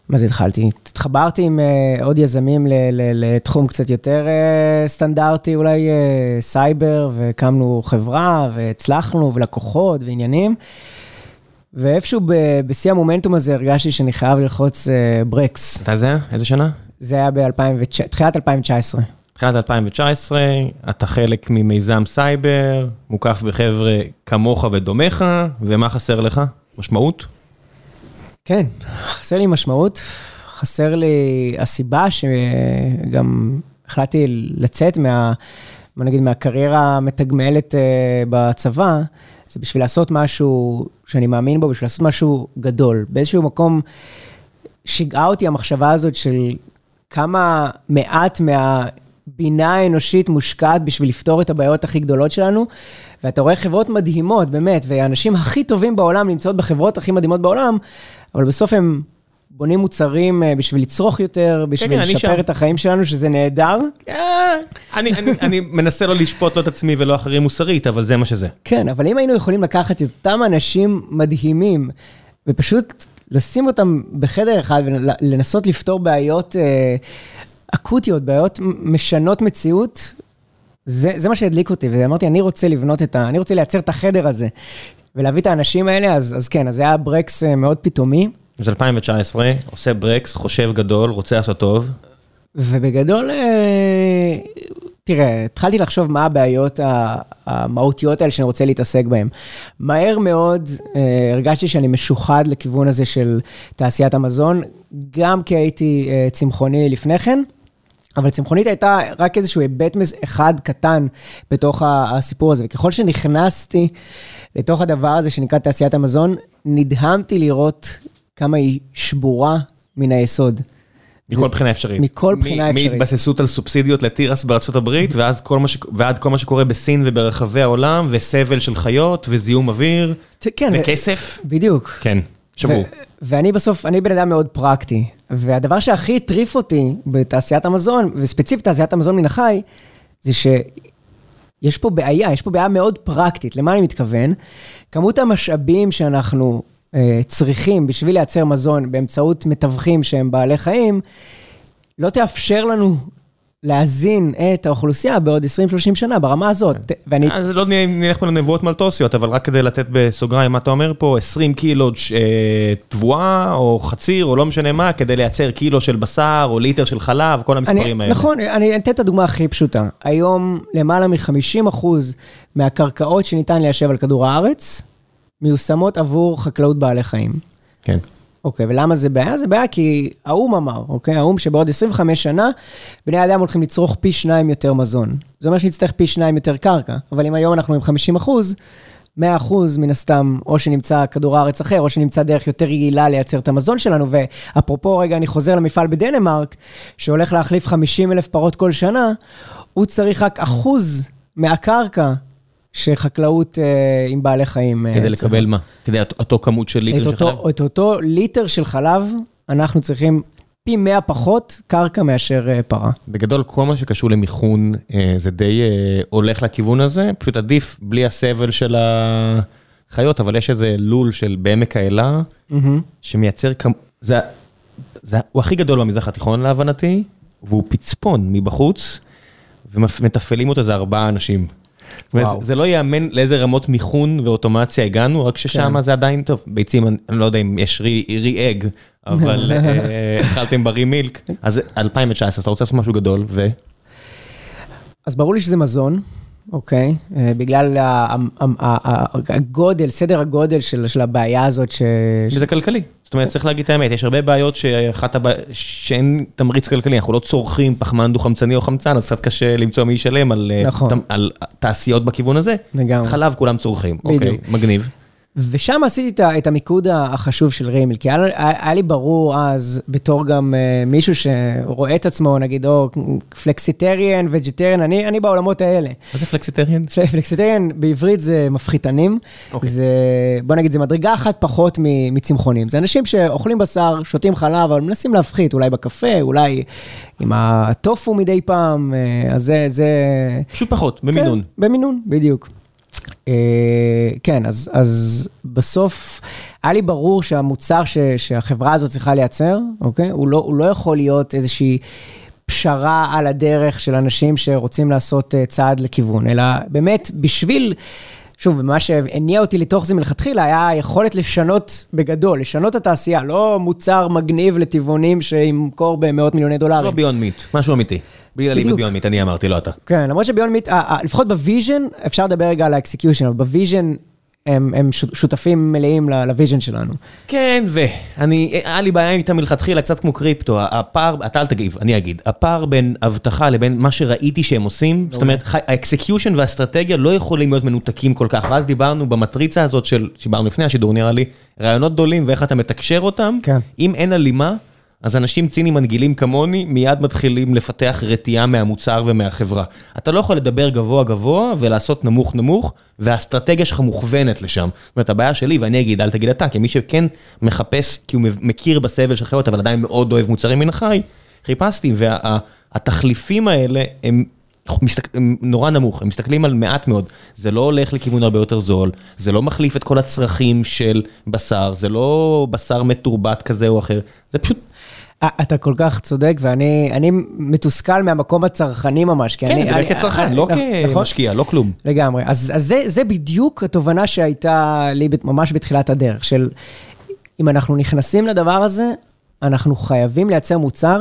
מה זה התחלתי? התחברתי עם uh, עוד יזמים ל, ל, לתחום קצת יותר uh, סטנדרטי, אולי uh, סייבר, והקמנו חברה, והצלחנו, ולקוחות, ועניינים. ואיפשהו בשיא המומנטום הזה הרגשתי שאני חייב ללחוץ ברקס. מתי זה? איזה שנה? זה היה בתחילת 2019. תחילת 2019, אתה חלק ממיזם סייבר, מוקף בחבר'ה כמוך ודומיך, ומה חסר לך? משמעות? כן, חסר לי משמעות. חסר לי הסיבה שגם החלטתי לצאת מה, בוא נגיד, מהקריירה המתגמלת uh, בצבא, זה בשביל לעשות משהו שאני מאמין בו, בשביל לעשות משהו גדול. באיזשהו מקום שיגעה אותי המחשבה הזאת של כמה מעט מהבינה האנושית מושקעת בשביל לפתור את הבעיות הכי גדולות שלנו, ואתה רואה חברות מדהימות, באמת, והאנשים הכי טובים בעולם נמצאות בחברות הכי מדהימות בעולם, אבל בסוף הם בונים מוצרים אה, בשביל לצרוך יותר, בשביל כן, כן לשפר את החיים שלנו, שזה נהדר. אה, אני, אני, אני מנסה לא לשפוט לא את עצמי ולא אחרים מוסרית, אבל זה מה שזה. כן, אבל אם היינו יכולים לקחת את אותם אנשים מדהימים, ופשוט לשים אותם בחדר אחד ולנסות לפתור בעיות אה, אקוטיות, בעיות משנות מציאות, זה, זה מה שהדליק אותי, ואמרתי, אני רוצה לבנות את ה... אני רוצה לייצר את החדר הזה, ולהביא את האנשים האלה, אז, אז כן, אז זה היה ברקס אה, מאוד פתאומי. אז 2019, עושה ברקס, חושב גדול, רוצה לעשות טוב. ובגדול, אה, תראה, התחלתי לחשוב מה הבעיות המהותיות האלה שאני רוצה להתעסק בהן. מהר מאוד אה, הרגשתי שאני משוחד לכיוון הזה של תעשיית המזון, גם כי הייתי אה, צמחוני לפני כן. אבל צמחונית הייתה רק איזשהו היבט אחד קטן בתוך הסיפור הזה, וככל שנכנסתי לתוך הדבר הזה שנקרא תעשיית המזון, נדהמתי לראות כמה היא שבורה מן היסוד. מכל בחינה אפשרית. מכל בחינה אפשרית. מהתבססות על סובסידיות לתירס בארצות הברית, ועד כל מה שקורה בסין וברחבי העולם, וסבל של חיות, וזיהום אוויר, כן, וכסף. בדיוק. כן, שבור. ואני בסוף, אני בן אדם מאוד פרקטי, והדבר שהכי הטריף אותי בתעשיית המזון, וספציפית תעשיית המזון מן החי, זה שיש פה בעיה, יש פה בעיה מאוד פרקטית. למה אני מתכוון? כמות המשאבים שאנחנו צריכים בשביל לייצר מזון באמצעות מתווכים שהם בעלי חיים, לא תאפשר לנו להזין את האוכלוסייה בעוד 20-30 שנה ברמה הזאת. כן. ואני... אז לא נלך לנבואות מלטוסיות, אבל רק כדי לתת בסוגריים מה אתה אומר פה, 20 קילו אה, תבואה או חציר או לא משנה מה, כדי לייצר קילו של בשר או ליטר של חלב, כל המספרים האלה. נכון, אני אתן את הדוגמה הכי פשוטה. היום למעלה מ-50% מהקרקעות שניתן ליישב על כדור הארץ, מיושמות עבור חקלאות בעלי חיים. כן. אוקיי, ולמה זה בעיה? זה בעיה כי האו"ם אמר, אוקיי? האו"ם שבעוד 25 שנה, בני אדם הולכים לצרוך פי שניים יותר מזון. זה אומר שנצטרך פי שניים יותר קרקע, אבל אם היום אנחנו עם 50 אחוז, 100 אחוז מן הסתם, או שנמצא כדור הארץ אחר, או שנמצא דרך יותר יעילה לייצר את המזון שלנו. ואפרופו, רגע, אני חוזר למפעל בדנמרק, שהולך להחליף 50 אלף פרות כל שנה, הוא צריך רק אחוז מהקרקע שחקלאות אה, עם בעלי חיים... אה, כדי לקבל מה? כדי אותו כמות של ליטר של חלב? את אותו ליטר של חלב, אנחנו צריכים פי 100 פחות קרקע מאשר אה, פרה. בגדול, כל מה שקשור למיכון, זה די הולך לכיוון הזה, פשוט עדיף בלי הסבל של החיות, אבל יש איזה לול של בעמק האלה, שמייצר, זה, זה, הוא הכי גדול במזרח התיכון להבנתי, והוא פצפון מבחוץ, ומתפעלים אותו איזה ארבעה אנשים. זה לא ייאמן לאיזה רמות מיכון ואוטומציה הגענו, רק ששם כן. זה עדיין טוב. ביצים, אני לא יודע אם יש רי אג, אבל אה, אכלתם ברי מילק. אז 2019, אתה רוצה לעשות משהו גדול, ו... אז ברור לי שזה מזון, אוקיי? אה, בגלל הגודל, סדר הגודל של הבעיה הזאת ש... שזה כלכלי. זאת אומרת, צריך להגיד את האמת, יש הרבה בעיות שאחת הבעיות, שאין תמריץ כלכלי, אנחנו לא צורכים פחמן דו-חמצני או חמצן, אז קצת קשה למצוא מי ישלם על אה, נכון. תעשיות בכיוון הזה. לגמרי. חלב כולם צורכים, אוקיי, מגניב. ושם עשיתי את המיקוד החשוב של רימילק, כי היה, היה לי ברור אז, בתור גם uh, מישהו שרואה את עצמו, נגיד, או flexitarian, vegetarian, אני, אני בעולמות האלה. מה זה flexitarian? flexitarian בעברית זה מפחיתנים. Okay. אוקיי. זה, בוא נגיד, זה מדרגה אחת פחות מצמחונים. זה אנשים שאוכלים בשר, שותים חלב, אבל מנסים להפחית, אולי בקפה, אולי עם הטופו מדי פעם, אה, אז זה... זה... פשוט פחות, במינון. כן, במינון, בדיוק. אה, כן, אז, אז בסוף היה לי ברור שהמוצר ש, שהחברה הזאת צריכה לייצר, אוקיי? הוא לא, הוא לא יכול להיות איזושהי פשרה על הדרך של אנשים שרוצים לעשות אה, צעד לכיוון, אלא באמת בשביל... שוב, מה שהניע אותי לתוך זה מלכתחילה היה היכולת לשנות בגדול, לשנות את התעשייה, לא מוצר מגניב לטבעונים שימכור במאות מיליוני דולרים. לא ביונד מיט, משהו אמיתי. בלי להעליב בביונד מיט, אני אמרתי, לא אתה. כן, למרות שביונד מיט, לפחות ב vision, אפשר לדבר רגע על ה execution, אבל ב vision הם, הם שותפים מלאים ל vision שלנו. כן, ואני, היה לי בעיה איתם מלכתחילה, קצת כמו קריפטו, הפער, אתה אל תגיב, אני אגיד, הפער בין הבטחה לבין מה שראיתי שהם עושים, זאת אומרת, ה execution והאסטרטגיה לא יכולים להיות מנותקים כל כך, ואז דיברנו במטריצה הזאת של, שדיברנו לפני השידור נראה לי, רעיונות גדולים ואיך אתה מתקשר אותם, כן. אם אין הלימה, אז אנשים ציניים מנגילים כמוני מיד מתחילים לפתח רתיעה מהמוצר ומהחברה. אתה לא יכול לדבר גבוה גבוה ולעשות נמוך נמוך, והאסטרטגיה שלך מוכוונת לשם. זאת אומרת, הבעיה שלי, ואני אגיד, אל תגיד אתה, כמי שכן מחפש, כי הוא מכיר בסבל של חיות, אבל עדיין מאוד אוהב מוצרים מן החי, חיפשתי, והתחליפים וה, האלה הם... הם נורא נמוך, הם מסתכלים על מעט מאוד, זה לא הולך לכיוון הרבה יותר זול, זה לא מחליף את כל הצרכים של בשר, זה לא בשר מתורבת כזה או אחר, זה פשוט אתה כל כך צודק, ואני מתוסכל מהמקום הצרכני ממש. כן, אני מדבר כצרכן, לא נכון. כמשקיע, לא כלום. לגמרי. אז זה בדיוק התובנה שהייתה לי ממש בתחילת הדרך, של אם אנחנו נכנסים לדבר הזה, אנחנו חייבים לייצר מוצר,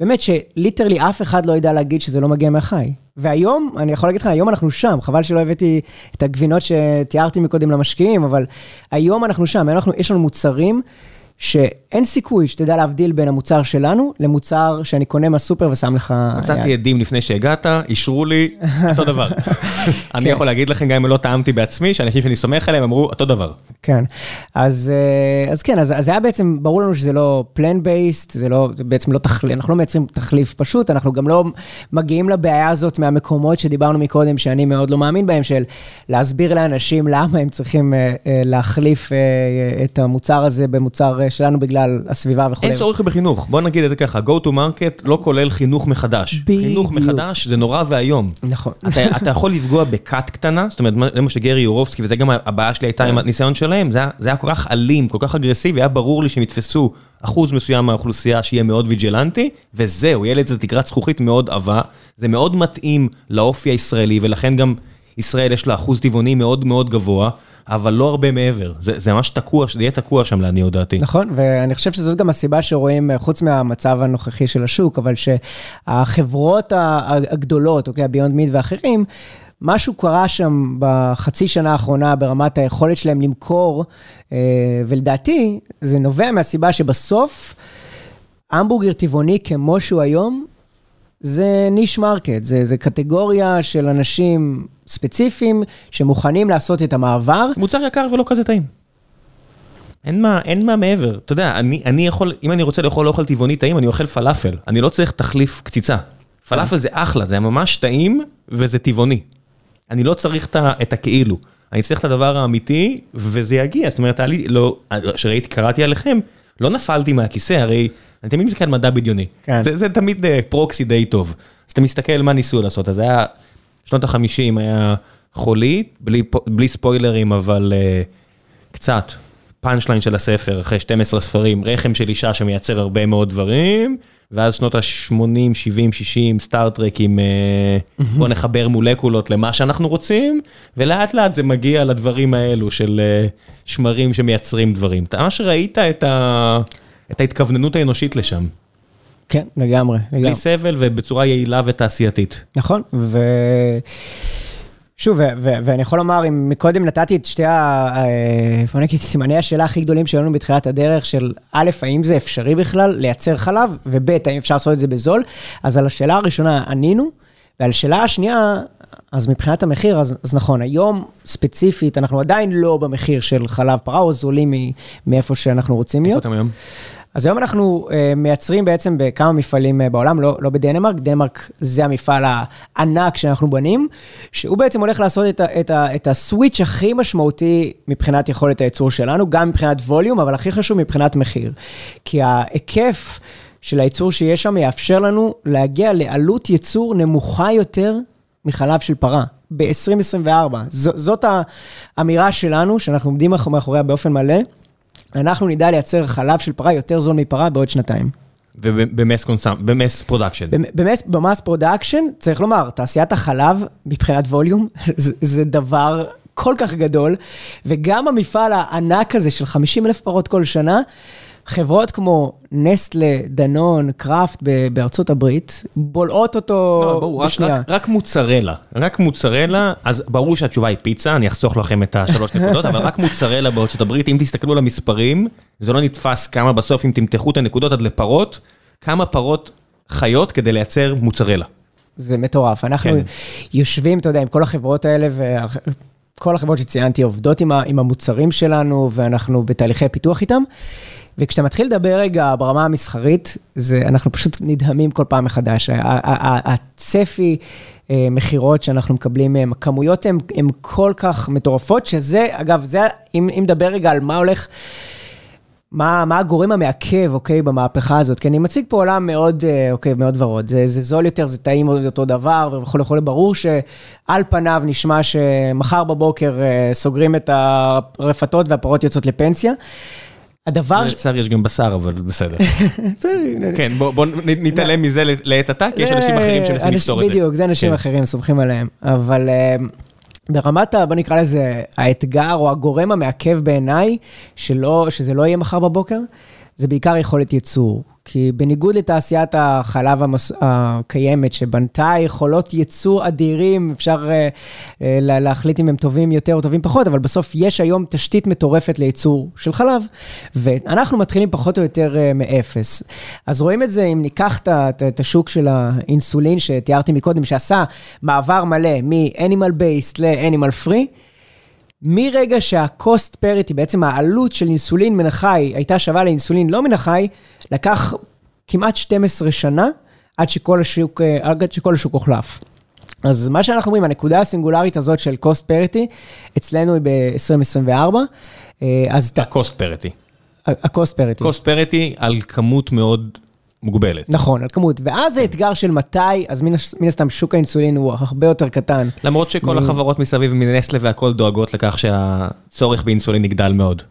באמת שליטרלי אף אחד לא ידע להגיד שזה לא מגיע מהחי. והיום, אני יכול להגיד לך, היום אנחנו שם, חבל שלא הבאתי את הגבינות שתיארתי מקודם למשקיעים, אבל היום אנחנו שם, אנחנו, יש לנו מוצרים שאין סיכוי שתדע להבדיל בין המוצר שלנו למוצר שאני קונה מהסופר ושם לך... מצאתי עדים לפני שהגעת, אישרו לי אותו דבר. אני יכול להגיד לכם, גם אם לא טעמתי בעצמי, שאנשים שאני סומך עליהם אמרו אותו דבר. כן, אז כן, אז היה בעצם, ברור לנו שזה לא plan based, זה לא, זה בעצם לא תחליף, אנחנו לא מייצרים תחליף פשוט, אנחנו גם לא מגיעים לבעיה הזאת מהמקומות שדיברנו מקודם, שאני מאוד לא מאמין בהם, של להסביר לאנשים למה הם צריכים להחליף את המוצר הזה במוצר שלנו בגלל הסביבה וכו'. אין צורך בחינוך, בוא נגיד את זה ככה, go to market לא כולל חינוך מחדש. בדיוק. חינוך מחדש זה נורא ואיום. נכון. אתה, אתה יכול לפגוע בכת קטנה, זאת אומרת, זה מה שגרי יורובסקי, וזה גם הבעיה שלי הייתה עם הניסיון שלהם, זה, היה- זה היה כל כך אלים, כל כך אגרסיבי, היה ברור לי שהם יתפסו אחוז מסוים מהאוכלוסייה שיהיה מאוד ויג'לנטי, וזהו, ילד זה תקרת זכוכית מאוד עבה, זה מאוד מתאים לאופי הישראלי, ולכן גם ישראל יש לה אחוז טבעוני מאוד מאוד גבוה, אבל לא הרבה מעבר. זה, זה ממש תקוע, זה יהיה תקוע שם לעניות דעתי. נכון, ואני חושב שזאת גם הסיבה שרואים, חוץ מהמצב הנוכחי של השוק, אבל שהחברות הגדולות, אוקיי, הביונד מיד ואחרים, משהו קרה שם בחצי שנה האחרונה ברמת היכולת שלהם למכור, אה, ולדעתי, זה נובע מהסיבה שבסוף, המבורגר טבעוני כמו שהוא היום, זה niche market, זה, זה קטגוריה של אנשים ספציפיים שמוכנים לעשות את המעבר. מוצר יקר ולא כזה טעים. אין מה, אין מה מעבר. אתה יודע, אני, אני יכול, אם אני רוצה לאכול אוכל טבעוני טעים, אני אוכל פלאפל. אני לא צריך תחליף קציצה. פלאפל זה אחלה, זה ממש טעים וזה טבעוני. אני לא צריך את הכאילו. אני צריך את הדבר האמיתי, וזה יגיע. זאת אומרת, לא, שראיתי, קראתי עליכם, לא נפלתי מהכיסא, הרי אני תמיד מסתכל על מדע בדיוני. כן. זה, זה תמיד אה, proxy די טוב. אז אתה מסתכל מה ניסו לעשות, אז היה, שנות ה-50 היה חולית, בלי, בלי ספוילרים, אבל אה, קצת. punch line של הספר, אחרי 12 ספרים, רחם של אישה שמייצר הרבה מאוד דברים, ואז שנות ה-80, 70, 60, סטאר טרק עם אה, בוא נחבר מולקולות למה שאנחנו רוצים, ולאט לאט זה מגיע לדברים האלו של שמרים שמייצרים דברים. אתה ממש ראית את, ה... את ההתכווננות האנושית לשם, כן, לגמרי, לגמרי. בלי סבל ובצורה יעילה ותעשייתית. נכון, ו... שוב, ו- ו- ואני יכול לומר, אם מקודם נתתי את שתי ה... אה, בוא נגיד, סימני השאלה הכי גדולים שהיו לנו בתחילת הדרך, של א', האם זה אפשרי בכלל לייצר חלב, וב', האם אפשר לעשות את זה בזול, אז על השאלה הראשונה ענינו, ועל השאלה השנייה, אז מבחינת המחיר, אז, אז נכון, היום ספציפית, אנחנו עדיין לא במחיר של חלב פרה, או זולים מאיפה שאנחנו רוצים איפה להיות. אתם היום? אז היום אנחנו uh, מייצרים בעצם בכמה מפעלים uh, בעולם, לא, לא בדנמרק, דנמרק זה המפעל הענק שאנחנו בנים, שהוא בעצם הולך לעשות את, ה, את, ה, את הסוויץ' הכי משמעותי מבחינת יכולת הייצור שלנו, גם מבחינת ווליום, אבל הכי חשוב מבחינת מחיר. כי ההיקף של הייצור שיש שם יאפשר לנו להגיע לעלות ייצור נמוכה יותר מחלב של פרה. ב-2024. ז- זאת האמירה שלנו, שאנחנו עומדים מאחור- מאחוריה באופן מלא. אנחנו נדע לייצר חלב של פרה יותר זול מפרה בעוד שנתיים. וב mass consume, ב mass production. במ- ב mass, ב mass production, צריך לומר, תעשיית החלב, מבחינת volume, זה, זה דבר כל כך גדול, וגם המפעל הענק הזה של 50 אלף פרות כל שנה, חברות כמו נסטלה, דנון, קראפט בארצות הברית, בולעות אותו לא, ברור, רק, בשנייה. רק, רק מוצרלה, רק מוצרלה, אז ברור שהתשובה היא פיצה, אני אחסוך לכם את השלוש נקודות, אבל רק מוצרלה בארצות הברית, אם תסתכלו על המספרים, זה לא נתפס כמה בסוף, אם תמתחו את הנקודות עד לפרות, כמה פרות חיות כדי לייצר מוצרלה. זה מטורף. אנחנו כן. יושבים, אתה יודע, עם כל החברות האלה, וכל החברות שציינתי עובדות עם, ה, עם המוצרים שלנו, ואנחנו בתהליכי פיתוח איתם. וכשאתה מתחיל לדבר רגע ברמה המסחרית, זה, אנחנו פשוט נדהמים כל פעם מחדש. הצפי אה, מכירות שאנחנו מקבלים מהם, הכמויות הן כל כך מטורפות, שזה, אגב, זה, אם אם נדבר רגע על מה הולך... מה, מה הגורם המעכב, אוקיי, במהפכה הזאת? כי אני מציג פה עולם מאוד, אה, אוקיי, מאוד ורוד. זה, זה זול יותר, זה טעים עוד אותו דבר, וכולי וכולי. ברור שעל פניו נשמע שמחר בבוקר אה, סוגרים את הרפתות והפרות יוצאות לפנסיה. הדבר... לצער יש גם בשר, אבל בסדר. כן, בוא בוא נ- נתעלם מזה לעת עתה, כי יש אנשים אחרים שמנסים לפתור את זה. בדיוק, זה אנשים כן. אחרים, סומכים עליהם. אבל אה, ברמת, בוא נקרא לזה, האתגר או הגורם המעכב בעיניי, שזה לא יהיה מחר בבוקר, זה בעיקר יכולת ייצור. כי בניגוד לתעשיית החלב המס... הקיימת, שבנתה יכולות ייצור אדירים, אפשר uh, להחליט אם הם טובים יותר או טובים פחות, אבל בסוף יש היום תשתית מטורפת לייצור של חלב, ואנחנו מתחילים פחות או יותר uh, מאפס. אז רואים את זה, אם ניקח את השוק של האינסולין שתיארתי מקודם, שעשה מעבר מלא מ-Animal Based ל-Animal Free, מרגע שה-cost parity, בעצם העלות של אינסולין מן החי הייתה שווה לאינסולין לא מן החי, לקח כמעט 12 שנה עד שכל השוק, אה, עד שכל השוק הוחלף. אז מה שאנחנו אומרים, הנקודה הסינגולרית הזאת של cost parity, אצלנו היא ב-2024. אה, אז... ה-cost parity. ה-cost parity. cost parity על כמות מאוד מוגבלת. נכון, על כמות. ואז האתגר של מתי, אז מן הסתם שוק האינסולין הוא הרבה יותר קטן. למרות שכל החברות מסביב מנסלה והכל דואגות לכך שהצורך באינסולין יגדל מאוד.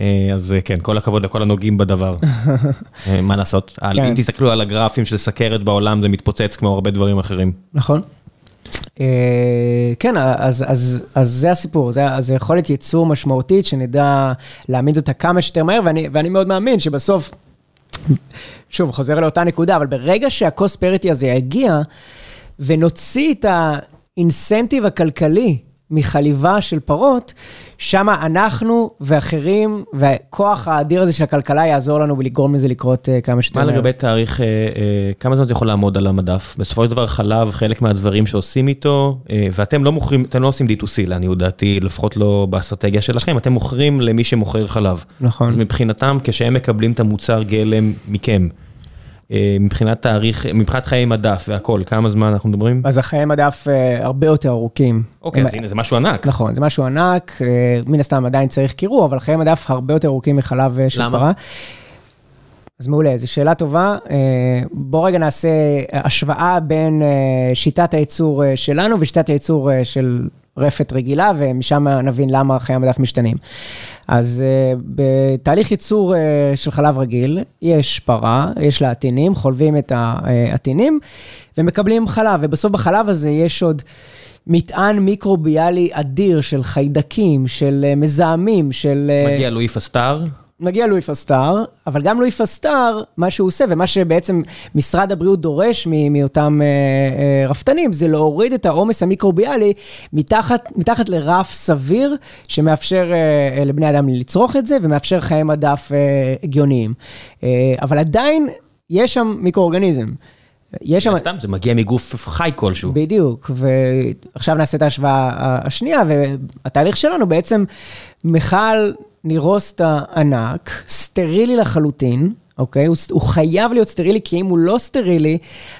אה, אז כן, כל הכבוד לכל הנוגעים בדבר. אה, מה לעשות? כן. אם תסתכלו על הגרפים של סכרת בעולם, זה מתפוצץ כמו הרבה דברים אחרים. נכון. אה, כן, אז, אז, אז זה הסיפור, זה, זה יכולת ייצור משמעותית, שנדע להעמיד אותה כמה שיותר מהר, ואני, ואני מאוד מאמין שבסוף... שוב, חוזר לאותה נקודה, אבל ברגע שהקוספריטי הזה יגיע, ונוציא את האינסנטיב הכלכלי מחליבה של פרות, שם אנחנו ואחרים, והכוח האדיר הזה של הכלכלה יעזור לנו ולגרום לזה לקרות uh, כמה שיותר. מה לגבי תאריך, uh, uh, כמה זמן זה יכול לעמוד על המדף? בסופו של דבר חלב, חלק מהדברים שעושים איתו, uh, ואתם לא מוכרים, אתם לא עושים D2C, לעניות דעתי, לפחות לא באסטרטגיה שלכם, אתם מוכרים למי שמוכר חלב. נכון. אז מבחינתם, כשהם מקבלים את המוצר גלם מכם, מבחינת תאריך, מבחינת חיי מדף והכל, כמה זמן אנחנו מדברים? אז החיי מדף אה, הרבה יותר ארוכים. אוקיי, אז הנה, זה משהו ענק. נכון, זה משהו ענק, אה, מן הסתם עדיין צריך קירור, אבל חיי מדף הרבה יותר ארוכים מחלב של פרה. למה? אז מעולה, זו שאלה טובה. בואו רגע נעשה השוואה בין שיטת הייצור שלנו ושיטת הייצור של רפת רגילה, ומשם נבין למה חיי המדף משתנים. אז uh, בתהליך ייצור uh, של חלב רגיל, יש פרה, יש לה עטינים, חולבים את העטינים ומקבלים חלב, ובסוף בחלב הזה יש עוד... מטען מיקרוביאלי אדיר של חיידקים, של מזהמים, של... מגיע לואי פסטר. מגיע לואי פסטר, אבל גם לואי פסטר, מה שהוא עושה, ומה שבעצם משרד הבריאות דורש מאותם אה, אה, רפתנים, זה להוריד את העומס המיקרוביאלי מתחת, מתחת לרף סביר, שמאפשר אה, לבני אדם לצרוך את זה, ומאפשר חיי מדף הגיוניים. אבל עדיין יש שם מיקרואורגניזם. יש שם... סתם, זה מגיע מגוף חי כלשהו. בדיוק, ועכשיו נעשה את ההשוואה השנייה, והתהליך שלנו בעצם מכל נירוסטה ענק, סטרילי לחלוטין, אוקיי? הוא, הוא חייב להיות סטרילי, כי אם הוא לא סטרילי,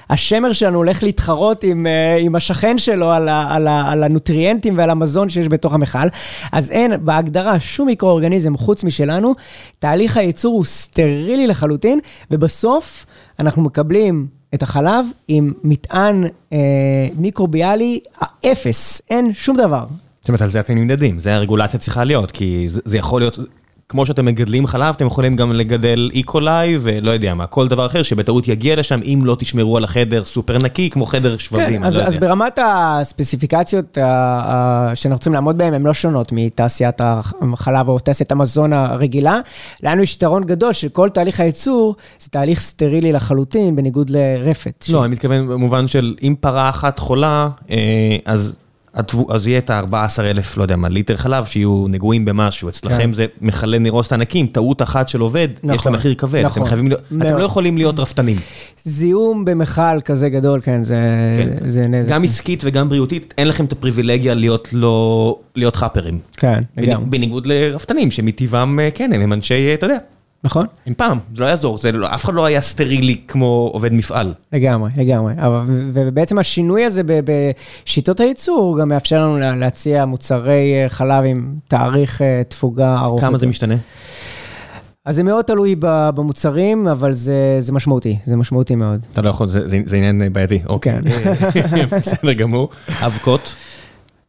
השמר שלנו הולך להתחרות עם, uh, עם השכן שלו על, ה, על, ה, על הנוטריאנטים ועל המזון שיש בתוך המכל. אז אין בהגדרה שום מיקרואורגניזם חוץ משלנו, תהליך הייצור הוא סטרילי לחלוטין, ובסוף אנחנו מקבלים את החלב עם מטען אה, מיקרוביאלי אפס, אין שום דבר. זאת אומרת, על זה אתם נמדדים, זה הרגולציה צריכה להיות, כי זה, זה יכול להיות, כמו שאתם מגדלים חלב, אתם יכולים גם לגדל איקולאי ולא יודע מה, כל דבר אחר שבטעות יגיע לשם, אם לא תשמרו על החדר סופר נקי, כמו חדר שבבים, כן, אז, לא אז ברמת הספציפיקציות שאנחנו רוצים לעמוד בהן, הן לא שונות מתעשיית החלב או תעשיית המזון הרגילה. לנו יש יתרון גדול שכל תהליך הייצור זה תהליך סטרילי לחלוטין, בניגוד לרפת. לא, ש... אני מתכוון במובן של אם פרה אחת חולה, אה, אז... אז יהיה את ה-14,000, לא יודע מה, ליטר חלב שיהיו נגועים במשהו. אצלכם כן. זה מכלי נירוסט ענקים, טעות אחת של עובד, נכון, יש לה מחיר כבד. נכון. אתם חייבים להיות, אתם לא יכולים להיות רפתנים. זיהום במכל כזה גדול, כן, זה, כן. זה נזק. גם עסקית וגם בריאותית, אין לכם את הפריבילגיה להיות לא, להיות חאפרים. כן, לגמרי. בניגוד לרפתנים, שמטבעם, אה, כן, הם אנשי, אתה יודע. נכון. עם פעם, זה לא יעזור, זה לא, אף אחד לא היה סטרילי כמו עובד מפעל. לגמרי, לגמרי. ובעצם השינוי הזה בשיטות הייצור גם מאפשר לנו להציע מוצרי אה, חלב עם תאריך אה, תפוגה ארוך. כמה זה משתנה? אז זה מאוד תלוי במוצרים, אבל זה, זה משמעותי, זה משמעותי מאוד. אתה לא יכול, זה, זה, זה עניין בעייתי. אוקיי, כן. בסדר גמור. אבקות.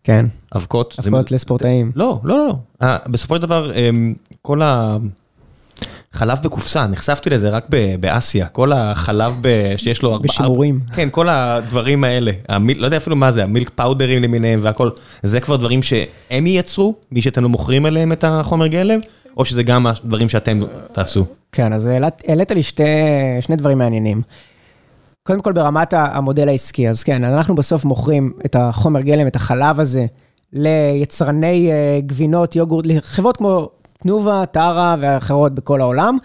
כן. אבקות. אבקות לספורטאים. לא, לא, לא. אה, בסופו של דבר, אמ, כל ה... חלב בקופסה, נחשפתי לזה רק באסיה, כל החלב שיש לו... בשימורים. כן, כל הדברים האלה, המיל, לא יודע אפילו מה זה, המילק פאודרים למיניהם והכל, זה כבר דברים שהם ייצרו, מי שאתם לא מוכרים אליהם את החומר גלם, או שזה גם הדברים שאתם תעשו? כן, אז העלית לי שתי, שני דברים מעניינים. קודם כל ברמת המודל העסקי, אז כן, אנחנו בסוף מוכרים את החומר גלם, את החלב הזה, ליצרני אה, גבינות, יוגורט, לחברות כמו תנובה, טרה ואחרות בכל העולם,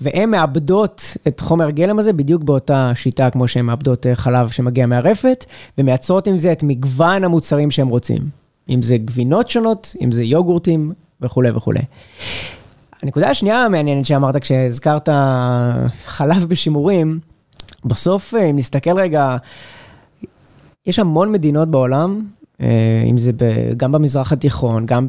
והן מאבדות את חומר הגלם הזה בדיוק באותה שיטה כמו שהן מאבדות אה, חלב שמגיע מהרפת, ומייצרות עם זה את מגוון המוצרים שהם רוצים. אם זה גבינות שונות, אם זה יוגורטים וכולי וכולי. הנקודה השנייה המעניינת שאמרת כשהזכרת חלב בשימורים, בסוף, אה, אם נסתכל רגע, יש המון מדינות בעולם, אה, אם זה גם במזרח התיכון, גם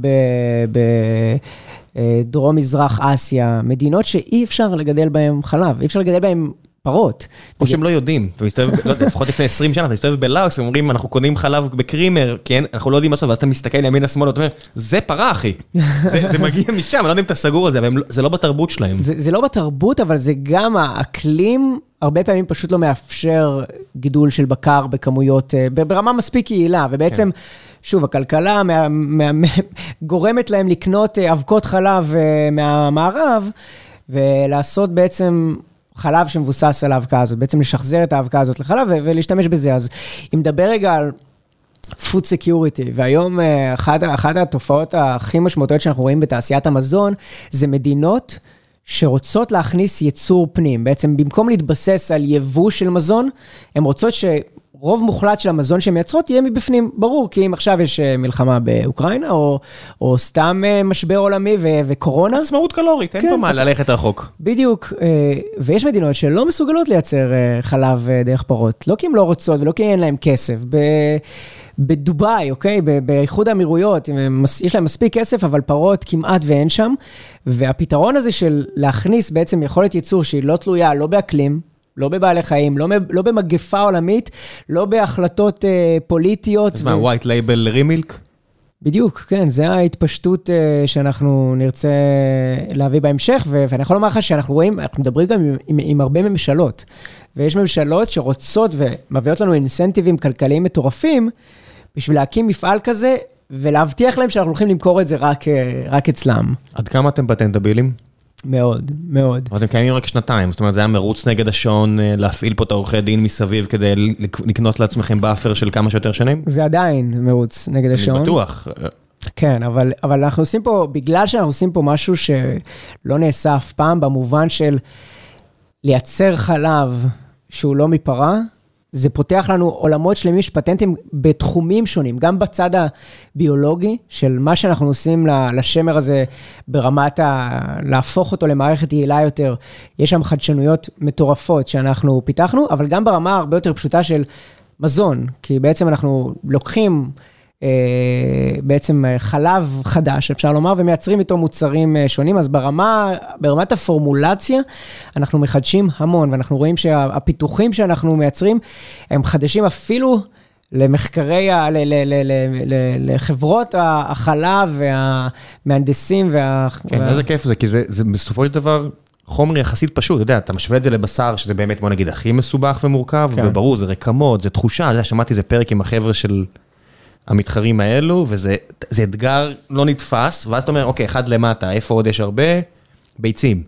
בדרום-מזרח אסיה, מדינות שאי אפשר לגדל בהן חלב, אי אפשר לגדל בהן פרות. או שהם לא יודעים, אתה מסתובב, לא יודע, לפחות לפני 20 שנה, אתה מסתובב בלאוס, ואומרים, אנחנו קונים חלב בקרימר, כן, אנחנו לא יודעים מה לעשות, ואז אתה מסתכל ימינה שמאלה, אתה אומר, זה פרה, אחי. זה מגיע משם, אני לא יודע אם אתה סגור על זה, אבל לא- זה לא בתרבות שלהם. זה לא בתרבות, אבל זה גם האקלים, הרבה פעמים פשוט לא מאפשר גידול של בקר בכמויות, אה, ברמה מספיק יעילה, ובעצם... כן. שוב, הכלכלה גורמת להם לקנות אה, אבקות חלב אה, מהמערב, ולעשות בעצם חלב שמבוסס על האבקה הזאת, בעצם לשחזר את האבקה הזאת לחלב ולהשתמש בזה. אז אם נדבר רגע על food security, והיום אה, אחת, אחת התופעות הכי משמעותיות שאנחנו רואים בתעשיית המזון, זה מדינות שרוצות להכניס יצור פנים. בעצם במקום להתבסס על יבוא של מזון, הן רוצות ש... רוב מוחלט של המזון שהן מייצרות יהיה מבפנים, ברור, כי אם עכשיו יש אה, מלחמה באוקראינה, או, או סתם אה, משבר עולמי ו- וקורונה. עצמאות קלורית, אין כן, פה מה ללכת רחוק. בדיוק, אה, ויש מדינות שלא מסוגלות לייצר חלב דרך פרות, לא כי הן לא רוצות ולא כי אין להן כסף. ב- בדובאי, אוקיי? באיחוד האמירויות, יש להם מספיק כסף, אבל פרות כמעט ואין שם. והפתרון הזה של להכניס בעצם יכולת ייצור שהיא לא תלויה לא באקלים, לא בבעלי חיים, לא, לא במגפה עולמית, לא בהחלטות אה, פוליטיות. אז ו... מה, white label רימילק? בדיוק, כן, זה ההתפשטות אה, שאנחנו נרצה להביא בהמשך, ו- ואני יכול לומר לך שאנחנו רואים, אנחנו מדברים גם עם, עם, עם הרבה ממשלות, ויש ממשלות שרוצות ומביאות לנו אינסנטיבים כלכליים מטורפים, בשביל להקים מפעל כזה, ולהבטיח להם שאנחנו הולכים למכור את זה רק, אה, רק אצלם. עד כמה אתם פטנטבילים? מאוד, מאוד. אבל אתם קיימים רק שנתיים, זאת אומרת, זה היה מרוץ נגד השעון אה, להפעיל פה את העורכי דין מסביב כדי לקנות לעצמכם buffer של כמה שיותר שנים? זה עדיין מרוץ נגד השעון. אני בטוח. כן, אבל, אבל אנחנו עושים פה, בגלל שאנחנו עושים פה משהו שלא נעשה אף פעם, במובן של לייצר חלב שהוא לא מפרה, זה פותח לנו עולמות שלמים של פטנטים בתחומים שונים, גם בצד הביולוגי, של מה שאנחנו עושים לשמר הזה ברמת ה... להפוך אותו למערכת יעילה יותר. יש שם חדשנויות מטורפות שאנחנו פיתחנו, אבל גם ברמה הרבה יותר פשוטה של מזון, כי בעצם אנחנו לוקחים... אה, בעצם אה, חלב חדש, אפשר לומר, ומייצרים איתו מוצרים אה, שונים. אז ברמה, ברמת הפורמולציה, אנחנו מחדשים המון, ואנחנו רואים שהפיתוחים שאנחנו מייצרים, הם חדשים אפילו למחקרי, ה, ל, ל, ל, ל, ל, לחברות החלב והמהנדסים. וה, כן, וה... איזה כיף זה, כי זה, זה בסופו של דבר... חומר יחסית פשוט, אתה יודע, אתה משווה את זה לבשר, שזה באמת, בוא נגיד, הכי מסובך ומורכב, כן. וברור, זה רקמות, זה תחושה, אתה יודע, שמעתי איזה פרק עם החבר'ה של המתחרים האלו, וזה אתגר לא נתפס, ואז אתה אומר, אוקיי, אחד למטה, איפה עוד יש הרבה? ביצים.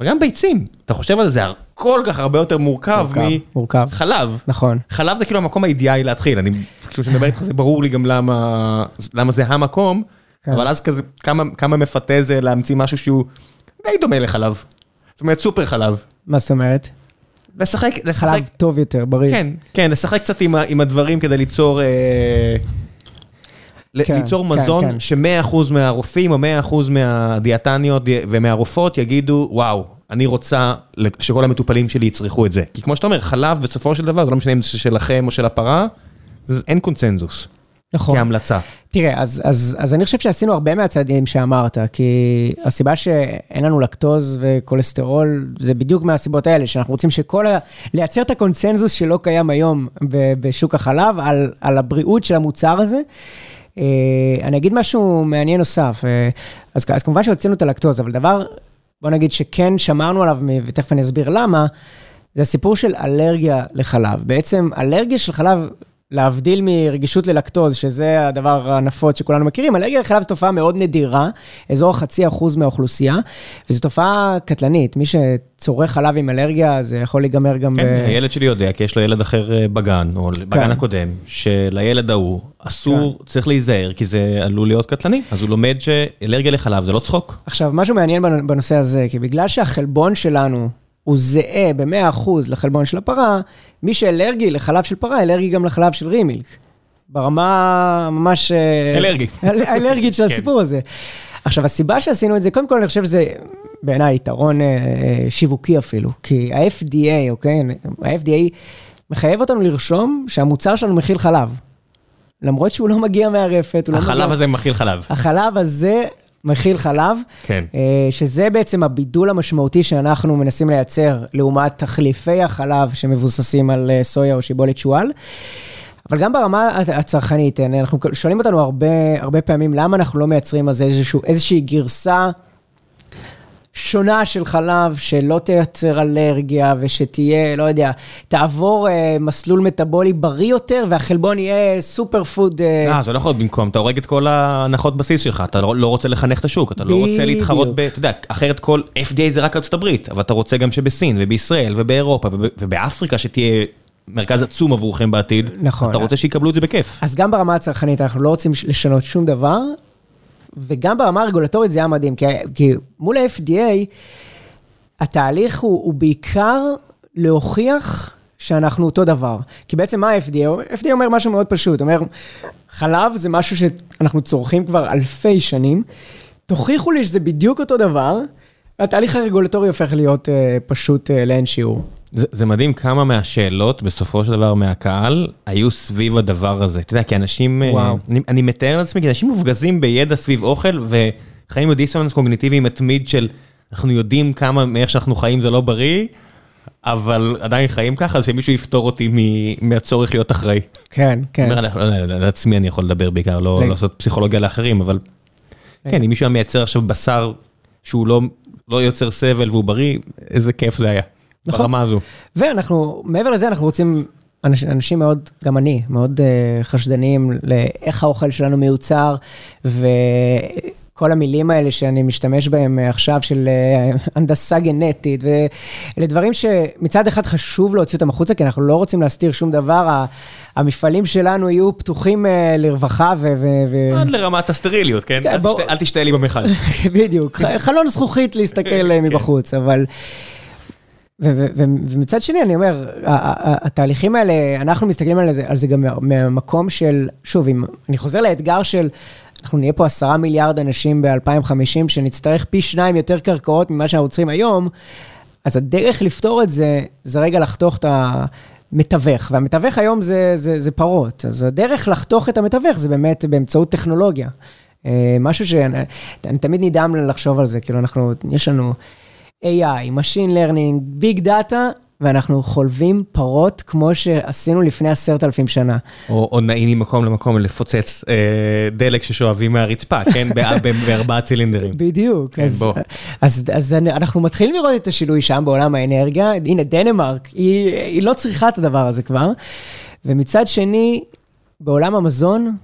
אבל גם ביצים, אתה חושב על זה, כל כך הרבה יותר מורכב מחלב. נכון. חלב זה כאילו המקום האידיאלי להתחיל, אני, כאילו כשאני מדבר איתך זה ברור לי גם למה, למה זה המקום, כן. אבל אז כזה, כמה, כמה מפתה זה להמציא משהו שהוא די דומה לחלב. זאת אומרת, סופר חלב. מה זאת אומרת? לשחק, לשחק. חלב טוב יותר, בריא. כן, כן, לשחק קצת עם, עם הדברים כדי ליצור... אה, כן, ליצור כן, מזון כן. ש-100% מהרופאים או 100% מהדיאטניות ומהרופאות יגידו, וואו, אני רוצה שכל המטופלים שלי יצרכו את זה. כי כמו שאתה אומר, חלב בסופו של דבר, זה לא משנה אם זה שלכם או של הפרה, אין קונצנזוס. נכון. כהמלצה. תראה, אז, אז, אז אני חושב שעשינו הרבה מהצעדים שאמרת, כי הסיבה שאין לנו לקטוז וכולסטרול, זה בדיוק מהסיבות האלה, שאנחנו רוצים שכל ה... לייצר את הקונצנזוס שלא קיים היום בשוק החלב, על, על הבריאות של המוצר הזה. אה, אני אגיד משהו מעניין נוסף. אה, אז, אז כמובן שהוצאנו את הלקטוז, אבל דבר, בוא נגיד שכן שמרנו עליו, ותכף אני אסביר למה, זה הסיפור של אלרגיה לחלב. בעצם אלרגיה של חלב להבדיל מרגישות ללקטוז, שזה הדבר הנפוץ שכולנו מכירים, אלרגיה לחלב זו תופעה מאוד נדירה, אזור חצי אחוז מהאוכלוסייה, וזו תופעה קטלנית. מי שצורך חלב עם אלרגיה, זה יכול להיגמר גם... כן, ב... הילד שלי יודע, כי יש לו ילד אחר אה, בגן, או בגן כן. הקודם, שלילד ההוא אסור, צריך להיזהר, כי זה עלול להיות קטלני. אז הוא לומד שאלרגיה לחלב זה לא צחוק. עכשיו, משהו מעניין בנ- בנושא הזה, כי בגלל שהחלבון שלנו הוא זהה ב-100% לחלבון של הפרה, מי שאלרגי לחלב של פרה, אלרגי גם לחלב של רימילק. ברמה ממש... אה, אלרגי. אל- אלרגית של כן. הסיפור הזה. עכשיו, הסיבה שעשינו את זה, קודם כל אני חושב שזה בעיניי יתרון אה, שיווקי אפילו, כי ה-FDA, אוקיי? ה-FDA מחייב אותנו לרשום שהמוצר שלנו מכיל חלב. למרות שהוא לא מגיע מהרפת, הוא לא מגיע... החלב הזה מכיל חלב. החלב הזה מכיל חלב, כן. אה, שזה בעצם הבידול המשמעותי שאנחנו מנסים לייצר לעומת תחליפי החלב שמבוססים על אה, סויה או שיבולת שועל. אבל גם ברמה הצרכנית, אה, אנחנו שואלים אותנו הרבה, הרבה פעמים למה אנחנו לא מייצרים אז איזשהו, איזושהי גרסה שונה של חלב, שלא תייצר אלרגיה ושתהיה, לא יודע, תעבור אה, מסלול מטאבולי בריא יותר והחלבון יהיה סופר פוד. אה, אה, זה לא יכול להיות במקום, אתה הורג את כל ההנחות בסיס שלך, אתה לא לא רוצה לחנך את השוק, אתה לא רוצה. להתחרות ב... אתה יודע, אחרת כל FDA זה רק ארצות הברית, אבל אתה רוצה גם שבסין ובישראל ובאירופה וב- ובאפריקה שתהיה מרכז עצום עבורכם בעתיד, נכון. אתה רוצה שיקבלו את זה בכיף. אז גם ברמה הצרכנית אנחנו לא רוצים לשנות שום דבר, וגם ברמה הרגולטורית זה היה מדהים, כי, כי מול ה-FDA, התהליך הוא, הוא בעיקר להוכיח שאנחנו אותו דבר. כי בעצם מה ה-FDA? אומר? ה-FDA אומר משהו מאוד פשוט, אומר, חלב זה משהו שאנחנו צורכים כבר אלפי שנים, תוכיחו לי שזה בדיוק אותו דבר, והתהליך הרגולטורי הופך להיות uh, פשוט uh, לאין שיעור. זה, זה מדהים כמה מהשאלות, בסופו של דבר מהקהל, היו סביב הדבר הזה. אתה יודע, כי אנשים, אה, וואו. אני, אני מתאר לעצמי, כי אנשים מופגזים בידע סביב אוכל, וחיים בדיסוננס קוגניטיבי מתמיד של, אנחנו יודעים כמה מאיך שאנחנו חיים זה לא בריא, אבל עדיין חיים ככה, אז שמישהו יפתור אותי מ- מהצורך להיות אחראי. כן, כן. אומר, לא יודע, לעצמי אני יכול לדבר בעיקר, לא לג- לעשות פסיכולוגיה לאחרים, אבל לג- כן, אם מישהו היה מייצר עכשיו בשר שהוא לא, לא יוצר סבל והוא בריא, איזה כיף זה היה. נכון. ברמה הזו. ואנחנו, מעבר לזה, אנחנו רוצים, אנשים, אנשים מאוד, גם אני, מאוד uh, חשדניים לאיך האוכל שלנו מיוצר, וכל המילים האלה שאני משתמש בהם אה, עכשיו, של uh, הנדסה גנטית, ואלה דברים שמצד אחד חשוב להוציא אותם החוצה, כי אנחנו לא רוצים להסתיר שום דבר. המפעלים שלנו יהיו פתוחים לרווחה ו... ו-, ו- עד לרמת הסטריליות, כן? כן, אל בוא- תשתה- אל תשתה לי במכל. בדיוק, חלון זכוכית להסתכל אה, מבחוץ, אבל... ומצד שני, אני אומר, ה- ה- התהליכים האלה, אנחנו מסתכלים על זה, על זה גם מה- מהמקום של, שוב, אם אני חוזר לאתגר של, אנחנו נהיה פה עשרה מיליארד אנשים ב-2050, שנצטרך פי שניים יותר קרקעות ממה שאנחנו צריכים היום, אז הדרך לפתור את זה, זה רגע לחתוך את המתווך, והמתווך היום זה, זה, זה פרות, אז הדרך לחתוך את המתווך זה באמת באמצעות טכנולוגיה. אה, משהו שאני אני תמיד נדהם לחשוב על זה, כאילו אנחנו, יש לנו AI, Machine Learning, Big Data, ואנחנו חולבים פרות כמו שעשינו לפני עשרת אלפים שנה. או או נעים ממקום למקום לפוצץ אה, דלק ששואבים מהרצפה, כן? בארבעה צילינדרים. בדיוק, כן, אז, בוא. אז, אז אנחנו מתחילים לראות את השינוי שם בעולם האנרגיה. הנה, דנמרק, היא, היא לא צריכה את הדבר הזה כבר. ומצד שני, בעולם המזון,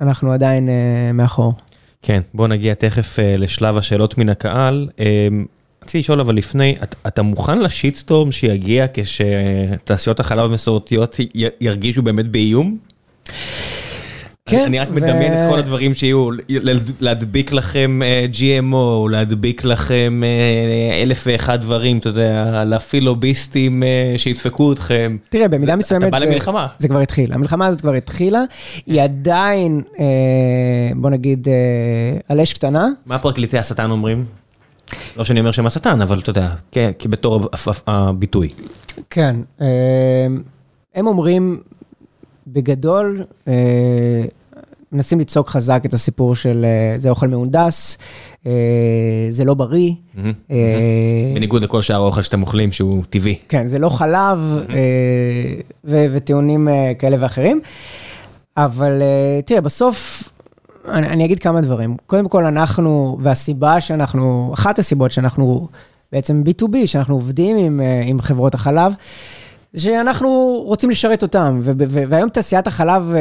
אנחנו עדיין uh, מאחור. כן, בוא נגיע תכף אה, לשלב השאלות מן הקהל. אה, רציתי לשאול אבל לפני, את- אתה מוכן לשיטסטורם שיגיע כשתעשיות החלב המסורתיות ירגישו באמת באיום? כן, אני- רק ו- מדמיין את כל הדברים שיהיו, להדביק לכם אה, GMO, להדביק לכם אה, אלף ואחד דברים, אתה יודע, להפעיל לוביסטים אה, שידפקו אתכם. תראה, במידה זה- מסוימת אתה בא זה, למלחמה. זה כבר התחיל. המלחמה הזאת כבר התחילה, היא עדיין, בוא נגיד, על אש קטנה. מה פרקליטי השטן אומרים? לא שאני אומר שהם השטן, אבל אתה יודע, כ- כבתור ה- ה- הביטוי. כן, אה, הם אומרים, בגדול, אה, מנסים לצעוק חזק את הסיפור של אה, זה אוכל מהונדס, זה לא בריא. בניגוד לכל שאר האוכל שאתם אוכלים שהוא טבעי. כן, זה לא חלב, וטיעונים כאלה ואחרים. אבל אה, תראה, בסוף, אני, אני אגיד כמה דברים. קודם כל, אנחנו, והסיבה שאנחנו, אחת הסיבות שאנחנו בעצם B2B, שאנחנו עובדים עם, אה, עם חברות החלב, שאנחנו רוצים לשרת אותם, והיום תעשיית החלב,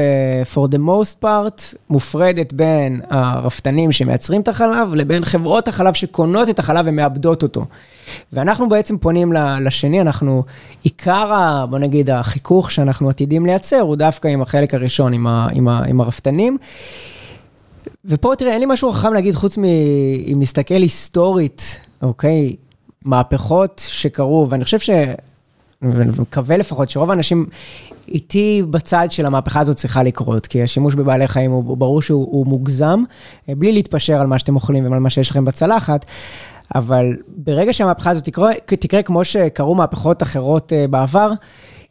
for the most part, מופרדת בין הרפתנים שמייצרים את החלב, לבין חברות החלב שקונות את החלב ומאבדות אותו. ואנחנו בעצם פונים לשני, אנחנו, עיקר, בוא נגיד, החיכוך שאנחנו עתידים לייצר, הוא דווקא עם החלק הראשון, עם, ה, עם, ה, עם הרפתנים. ופה תראה, אין לי משהו חכם להגיד, חוץ אם נסתכל היסטורית, אוקיי? מהפכות שקרו, ואני חושב ש... ומקווה לפחות שרוב האנשים איתי בצד של המהפכה הזאת צריכה לקרות, כי השימוש בבעלי חיים הוא ברור שהוא מוגזם, בלי להתפשר על מה שאתם אוכלים ועל מה שיש לכם בצלחת, אבל ברגע שהמהפכה הזאת תקרה, תקרה כמו שקרו מהפכות אחרות אה, בעבר,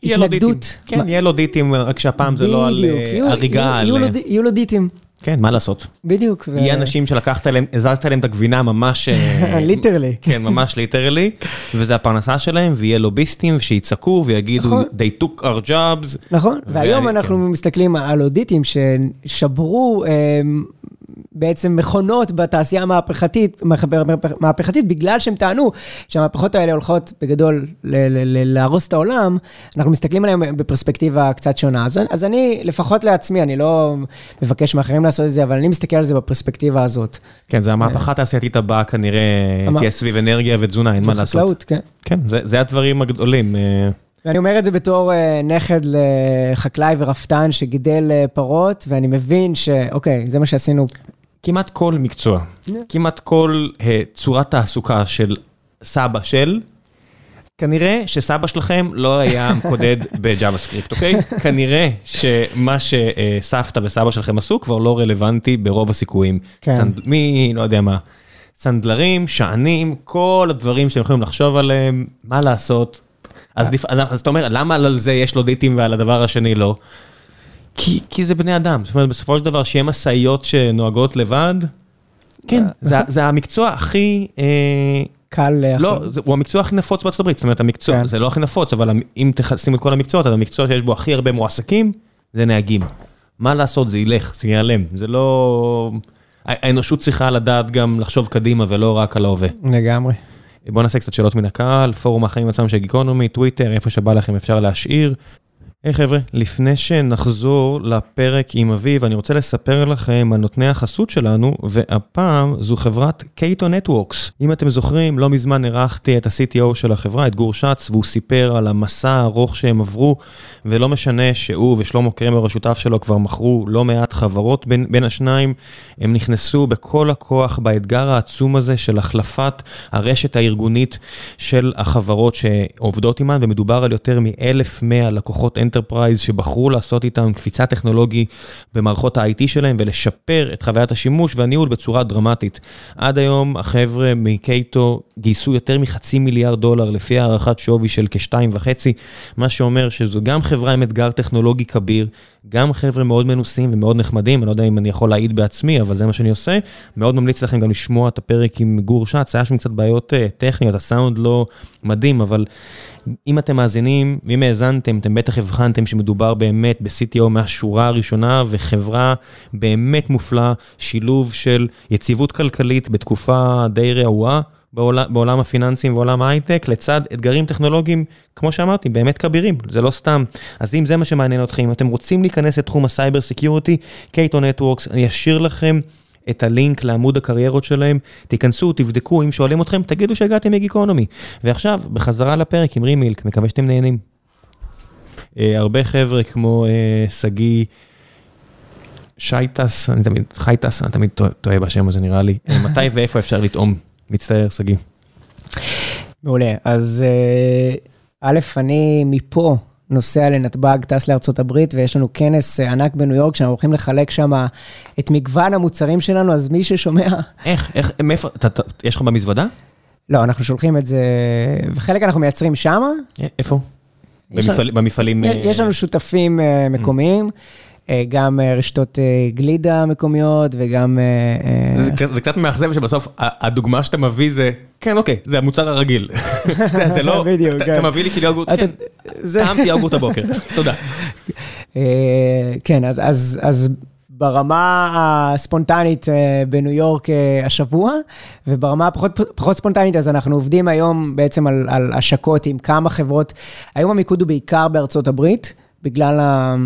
התנגדות. כן, יהיה לו דיטים, רק שהפעם זה לא על הריגה. יהיו לודיטים. כן, מה לעשות? בדיוק. יהיה אנשים שלקחת להם, הזזת להם את הגבינה ממש... literally. כן, ממש literally, וזה הפרנסה שלהם, ויהיה לוביסטים שיצעקו ויגידו, נכון. they took our jobs. נכון, והיום אנחנו כן. מסתכלים על לודיטים ששברו בעצם מכונות בתעשייה המהפכתית, מהפכתית, בגלל שהם טענו שהמהפכות האלה הולכות בגדול להרוס את העולם, אנחנו מסתכלים עליהם בפרספקטיבה קצת שונה. אז, אז אני, לפחות לעצמי, אני לא מבקש מאחרים לעשות את זה, אבל אני מסתכל על זה בפרספקטיבה הזאת. כן, זה המהפכה התעשייתית הבאה כנראה, תהיה סביב אנרגיה ותזונה, אין מה לעשות. כן. כן, זה, זה הדברים הגדולים. ואני אומר את זה בתור uh, נכד לחקלאי ורפתן שגידל uh, פרות, ואני מבין שאוקיי, זה מה שעשינו כמעט כל מקצוע, yeah. כמעט כל uh, צורת תעסוקה של סבא של, כנראה שסבא שלכם לא היה מקודד בג'אווה סקריפט, אוקיי? כנראה שמה שסבתא וסבא שלכם עשו כבר לא רלוונטי ברוב הסיכויים. כן. סנד... מי, לא יודע מה, סנדלרים, שענים, כל הדברים שאתם יכולים לחשוב עליהם, מה לעשות. אז, אתה אומר, למה על זה יש לודיטים ועל הדבר השני לא? כי, כי זה בני אדם, זאת אומרת, בסופו של דבר, שיהיה משאיות שנוהגות לבד, כן, זה, זה המקצוע הכי... אה, קל לאחר. לא, זה, הוא המקצוע הכי נפוץ בארצות הברית, זאת אומרת, המקצוע, כן. זה לא הכי נפוץ, אבל אם תשימו את כל המקצועות, אז המקצוע שיש בו הכי הרבה מועסקים, זה נהגים. מה לעשות, זה ילך, זה ייעלם, זה לא... האנושות צריכה לדעת גם לחשוב קדימה ולא רק על ההווה. לגמרי. בואו נעשה קצת שאלות מן הקהל, פורום החיים עצמם של גיקונומי, טוויטר, איפה שבא לכם אפשר להשאיר. היי hey, חבר'ה, לפני שנחזור לפרק עם אביב, אני רוצה לספר לכם על נותני החסות שלנו, והפעם זו חברת קייטו נטוורקס. אם אתם זוכרים, לא מזמן אירחתי את ה-CTO של החברה, את גור שץ, והוא סיפר על המסע הארוך שהם עברו, ולא משנה שהוא ושלמה קרמר השותף שלו כבר מכרו לא מעט חברות בין, בין השניים, הם נכנסו בכל הכוח באתגר העצום הזה של החלפת הרשת הארגונית של החברות שעובדות עימן, ומדובר על יותר מ-1,100 לקוחות enterprise שבחרו לעשות איתם קפיצה טכנולוגי במערכות ה-IT שלהם ולשפר את חוויית השימוש והניהול בצורה דרמטית. עד היום החבר'ה מקייטו גייסו יותר מחצי מיליארד דולר לפי הערכת שווי של כשתיים וחצי, מה שאומר שזו גם חברה עם אתגר טכנולוגי כביר, גם חבר'ה מאוד מנוסים ומאוד נחמדים, אני לא יודע אם אני יכול להעיד בעצמי, אבל זה מה שאני עושה. מאוד ממליץ לכם גם לשמוע את הפרק עם גור שץ, היה שם קצת בעיות uh, טכניות, הסאונד לא מדהים, אבל אם אתם מאזינים, ואם האזנתם, אתם בטח הבחנתם שמדובר באמת ב-CTO מהשורה הראשונה, וחברה באמת מופלאה, שילוב של יציבות כלכלית בתקופה די רעועה. בעולם, בעולם הפיננסים ועולם ההייטק, לצד אתגרים טכנולוגיים, כמו שאמרתי, באמת כבירים, זה לא סתם. אז אם זה מה שמעניין אתכם, אם אתם רוצים להיכנס לתחום ה cyber security, קייטו נטוורקס, אני אשאיר לכם את הלינק לעמוד הקריירות שלהם, תיכנסו, תבדקו, אם שואלים אתכם, תגידו שהגעתם מגיקונומי. ועכשיו, בחזרה לפרק עם רימילק, מקווה שאתם נהנים. Uh, הרבה חבר'ה כמו אה, שגיא, שייטס, אני תמיד, חייטס, אני תמיד טועה בשם הזה נראה לי. Uh, מתי ואיפה אפשר לטעום? מצטער, שגיא. מעולה, אז א', אני מפה נוסע לנתב"ג, טס לארצות הברית, ויש לנו כנס ענק בניו יורק, שאנחנו הולכים לחלק שם את מגוון המוצרים שלנו, אז מי ששומע... איך, איך, מאיפה, אתה, יש לך במזוודה? לא, אנחנו שולחים את זה, וחלק אנחנו מייצרים שם. איפה? במפעל, במפעלים... יש לנו שותפים מקומיים. אה, גם אה, רשתות אה, גלידה מקומיות וגם... זה קצת מאכזב שבסוף הדוגמה שאתה מביא זה, כן, אוקיי, זה המוצר הרגיל. זה לא, אתה כן. מביא לי כאילו יוגורט, כן, טעמתי יוגורט הבוקר, תודה. כן, אז ברמה הספונטנית אה, בניו יורק אה, השבוע, וברמה הפחות פחות ספונטנית, אז אנחנו עובדים היום בעצם על, על השקות עם כמה חברות. היום המיקוד הוא בעיקר בארצות הברית, בגלל ה...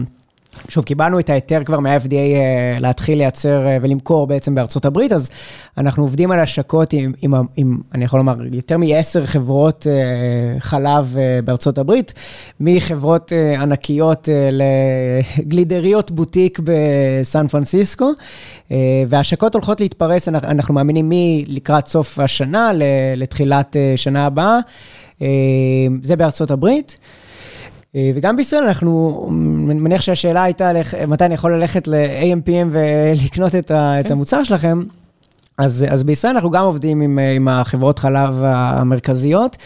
שוב, קיבלנו את ההיתר כבר מה-FDA אה, להתחיל לייצר אה, ולמכור בעצם בארצות הברית, אז אנחנו עובדים על השקות עם, עם, עם אני יכול לומר, יותר מעשר חברות אה, חלב בארצות הברית, מחברות ענקיות לגלידריות בוטיק בסן פרנסיסקו, והשקות הולכות להתפרס, אנחנו מאמינים, מלקראת סוף השנה לתחילת שנה הבאה, זה בארצות הברית. אה, וגם בישראל אנחנו, מניח שהשאלה הייתה מתי אני יכול ללכת ל-AMPM ולקנות את, ה, את כן. המוצר שלכם. אז, אז בישראל אנחנו גם עובדים עם, עם החברות חלב המרכזיות,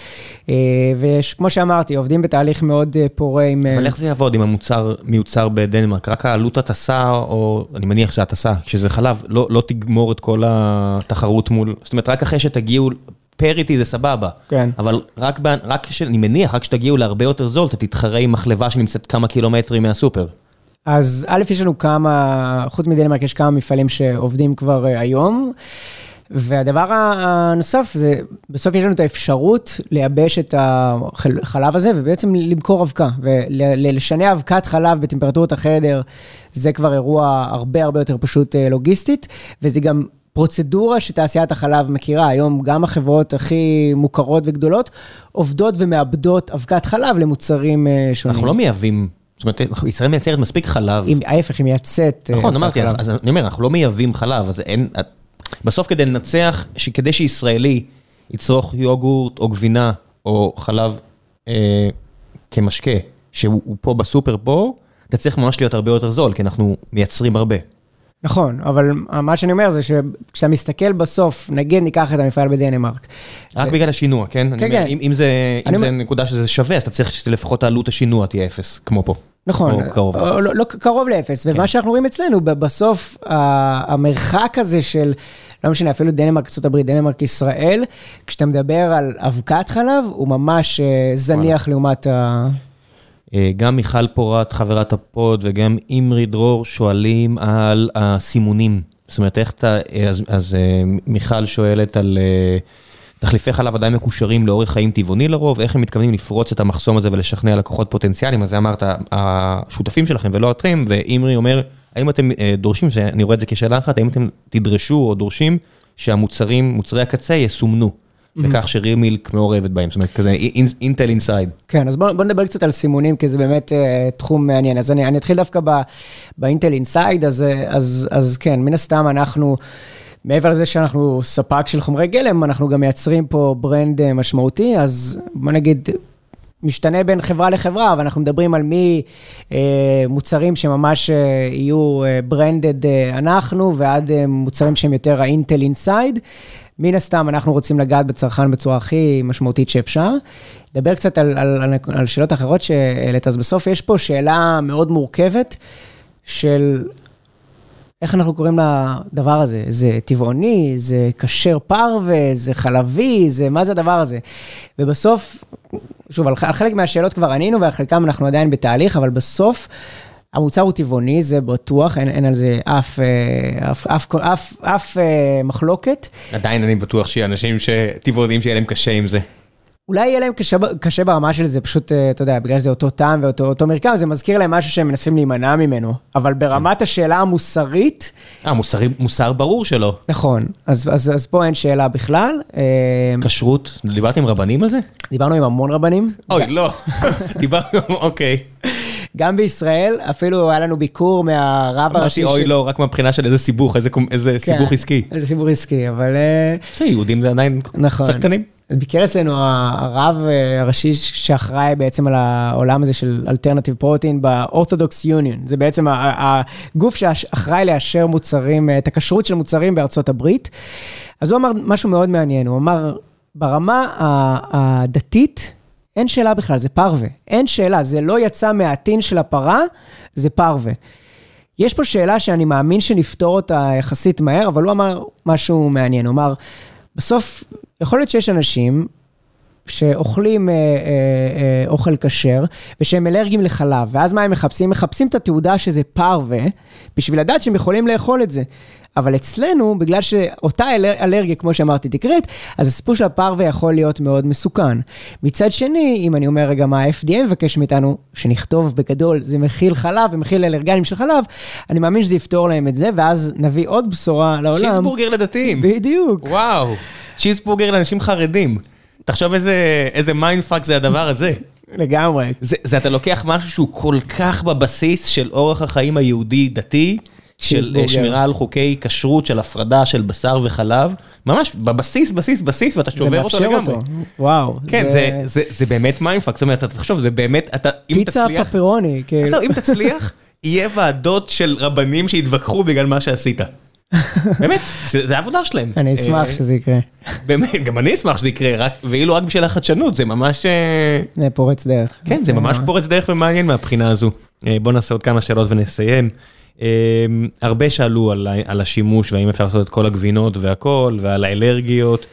אה, וכמו שאמרתי, עובדים בתהליך מאוד אה, פורה עם... אבל איך זה יעבוד אם המוצר מיוצר בדנמרק? רק העלות הטסה, או אני מניח שזה הטסה, כשזה חלב, לא, לא תגמור את כל התחרות מול... זאת אומרת, רק אחרי שתגיעו פריטי זה סבבה. כן. אבל רק, רק ש... אני מניח, רק כשתגיעו להרבה יותר זול, אתה תתחרה עם מחלבה שנמצאת כמה קילומטרים מהסופר. אז א', יש לנו כמה, חוץ מדנמרק, יש כמה מפעלים שעובדים כבר uh, היום. והדבר הנוסף זה, בסוף יש לנו את האפשרות לייבש את החלב הזה ובעצם למכור אבקה. ולשנע אבקת חלב בטמפרטורת החדר, זה כבר אירוע הרבה הרבה יותר פשוט אה, לוגיסטית, וזה גם פרוצדורה שתעשיית החלב מכירה. היום גם החברות הכי מוכרות וגדולות עובדות ומאבדות אבקת חלב למוצרים אה, שונים. אנחנו לא מייבאים, זאת אומרת, ישראל מייצרת מספיק חלב. ההפך, היא מייצאת אה, נכון, אמרתי, אז אני אומר, אנחנו לא מייבאים חלב, אז אין... בסוף כדי לנצח, כדי שישראלי יצרוך יוגורט או גבינה או חלב אה, כמשקה, שהוא פה בסופר פה, אתה צריך ממש להיות הרבה יותר זול, כי אנחנו מייצרים הרבה. נכון, אבל מה שאני אומר זה שכשאתה מסתכל בסוף, נגיד ניקח את המפעל בדנמרק. רק בגלל השינוע, כן? כן, כן. אם זה נקודה שזה שווה, אז אתה צריך שלפחות העלות השינוע תהיה אפס, כמו פה. נכון, או קרוב לאפס. לא, לא קרוב לאפס, ומה כן. שאנחנו רואים אצלנו, בסוף המרחק הזה של, לא משנה, אפילו דנמרק, ארה"ב, דנמרק, ישראל, כשאתה מדבר על אבקת חלב, הוא ממש אה, זניח לעומת ה... אה, גם מיכל פורת, חברת הפוד, וגם אימרי דרור שואלים על הסימונים. זאת אומרת, איך אתה, אז, אז אה, מיכל שואלת על אה, תחליפי חלב עדיין מקושרים לאורך חיים טבעוני לרוב, איך הם מתכוונים לפרוץ את המחסום הזה ולשכנע לקוחות פוטנציאליים, אז זה אמרת, השותפים שלכם ולא אתם, ואימרי אומר, האם אתם דורשים, אני רואה את זה כשאלה אחת, האם אתם תדרשו או דורשים שהמוצרים, מוצרי הקצה יסומנו? לכך שרימילק מעורבת בהם, זאת אומרת, כזה אינטל אינסייד. כן, אז בואו נדבר קצת על סימונים, כי זה באמת uh, תחום מעניין. אז אני, אני אתחיל דווקא באינטל אינסייד, אז, אז, אז כן, מן הסתם אנחנו... מעבר לזה שאנחנו ספק של חומרי גלם, אנחנו גם מייצרים פה brand אה, משמעותי, אז בוא נגיד, משתנה בין חברה לחברה, אבל אנחנו מדברים על מי אה, מוצרים שממש יהיו branded אנחנו, ועד מוצרים שהם יותר האינטל אינסייד. מן הסתם, אנחנו רוצים לגעת בצרכן בצורה הכי משמעותית שאפשר. נדבר קצת על, על, על, על שאלות אחרות שהעלית, אז בסוף יש פה שאלה מאוד מורכבת של איך אנחנו קוראים לדבר הזה? זה טבעוני, זה כשר פרווה, זה חלבי, זה מה זה הדבר הזה? ובסוף, שוב, על חלק מהשאלות כבר ענינו ועל חלקם אנחנו עדיין בתהליך, אבל בסוף המוצר הוא טבעוני, זה בטוח, אין, אין על זה אף, אה, אף, אף, אף, אף אה, מחלוקת. עדיין אני בטוח שיהיה אנשים שטבעונים שיהיה להם קשה עם זה. אולי יהיה להם קשה, קשה ברמה של זה, פשוט, אה, אתה יודע, בגלל שזה אותו טעם ואותו מרקם, זה מזכיר להם משהו שהם מנסים להימנע ממנו. אבל ברמת כן. השאלה המוסרית... אה, מוסרי, מוסר ברור שלא. נכון, אז, אז, אז פה אין שאלה בכלל. כשרות, דיברת עם רבנים על זה? דיברנו עם המון רבנים. אוי, לא, דיברנו, אוקיי. גם בישראל, אפילו היה לנו ביקור מהרב הראשי. אמרתי, אוי לא, רק מבחינה של איזה סיבוך, איזה כן, סיבוך עסקי. איזה סיבוך עסקי, אבל... שיהודים זה עדיין נכון. צרכנים. ביקר אצלנו הרב אה, הראשי שאחראי בעצם על העולם הזה של אלטרנטיב פרוטין ב-Orthodox Union. זה בעצם הגוף שאחראי לאשר מוצרים, את הכשרות של מוצרים בארצות הברית. אז הוא אמר משהו מאוד מעניין, הוא אמר, ברמה הדתית, אין שאלה בכלל, זה פרווה. אין שאלה, זה לא יצא מהטין של הפרה, זה פרווה. יש פה שאלה שאני מאמין שנפתור אותה יחסית מהר, אבל הוא אמר משהו מעניין, הוא אמר, בסוף, יכול להיות שיש אנשים שאוכלים אה, אה, אה, אוכל כשר, ושהם אלרגיים לחלב, ואז מה הם מחפשים? מחפשים את התעודה שזה פרווה, בשביל לדעת שהם יכולים לאכול את זה. אבל אצלנו, בגלל שאותה אל, אלרגיה, כמו שאמרתי, תקרית, אז הסיפור של הפרווה יכול להיות מאוד מסוכן. מצד שני, אם אני אומר רגע מה ה-FDA מבקש מאיתנו, שנכתוב בגדול, זה מכיל חלב ומכיל אלרגנים של חלב, אני מאמין שזה יפתור להם את זה, ואז נביא עוד בשורה לעולם. צ'יזבורגר לדתיים. בדיוק. וואו, צ'יזבורגר לאנשים חרדים. תחשוב איזה, איזה mindfuck זה הדבר הזה. לגמרי. זה, זה אתה לוקח משהו שהוא כל כך בבסיס של אורח החיים היהודי-דתי, של צ'יזבורגר. שמירה על חוקי כשרות, של הפרדה של בשר וחלב, ממש בבסיס, בסיס, בסיס, ואתה שובר אותו לגמרי. וואו. כן, זה, זה, זה באמת mindfuck, זאת אומרת, אתה תחשוב, זה באמת, אתה, אם פיצה תצליח, פפרוני, כאילו. עכשיו, אם תצליח, יהיה ועדות של רבנים שיתווכחו בגלל מה שעשית. באמת, זה, העבודה שלהם. אני אשמח אה, שזה יקרה. באמת, גם אני אשמח שזה יקרה, ואילו רק בשביל החדשנות, זה ממש... אה, זה פורץ דרך. כן, זה ממש פורץ דרך ומעניין מהבחינה הזו. אה, בואו נעשה עוד כמה שאלות ונסיים. הרבה שאלו על, השימוש והאם אפשר לעשות את כל הגבינות והכל, ועל האלרגיות.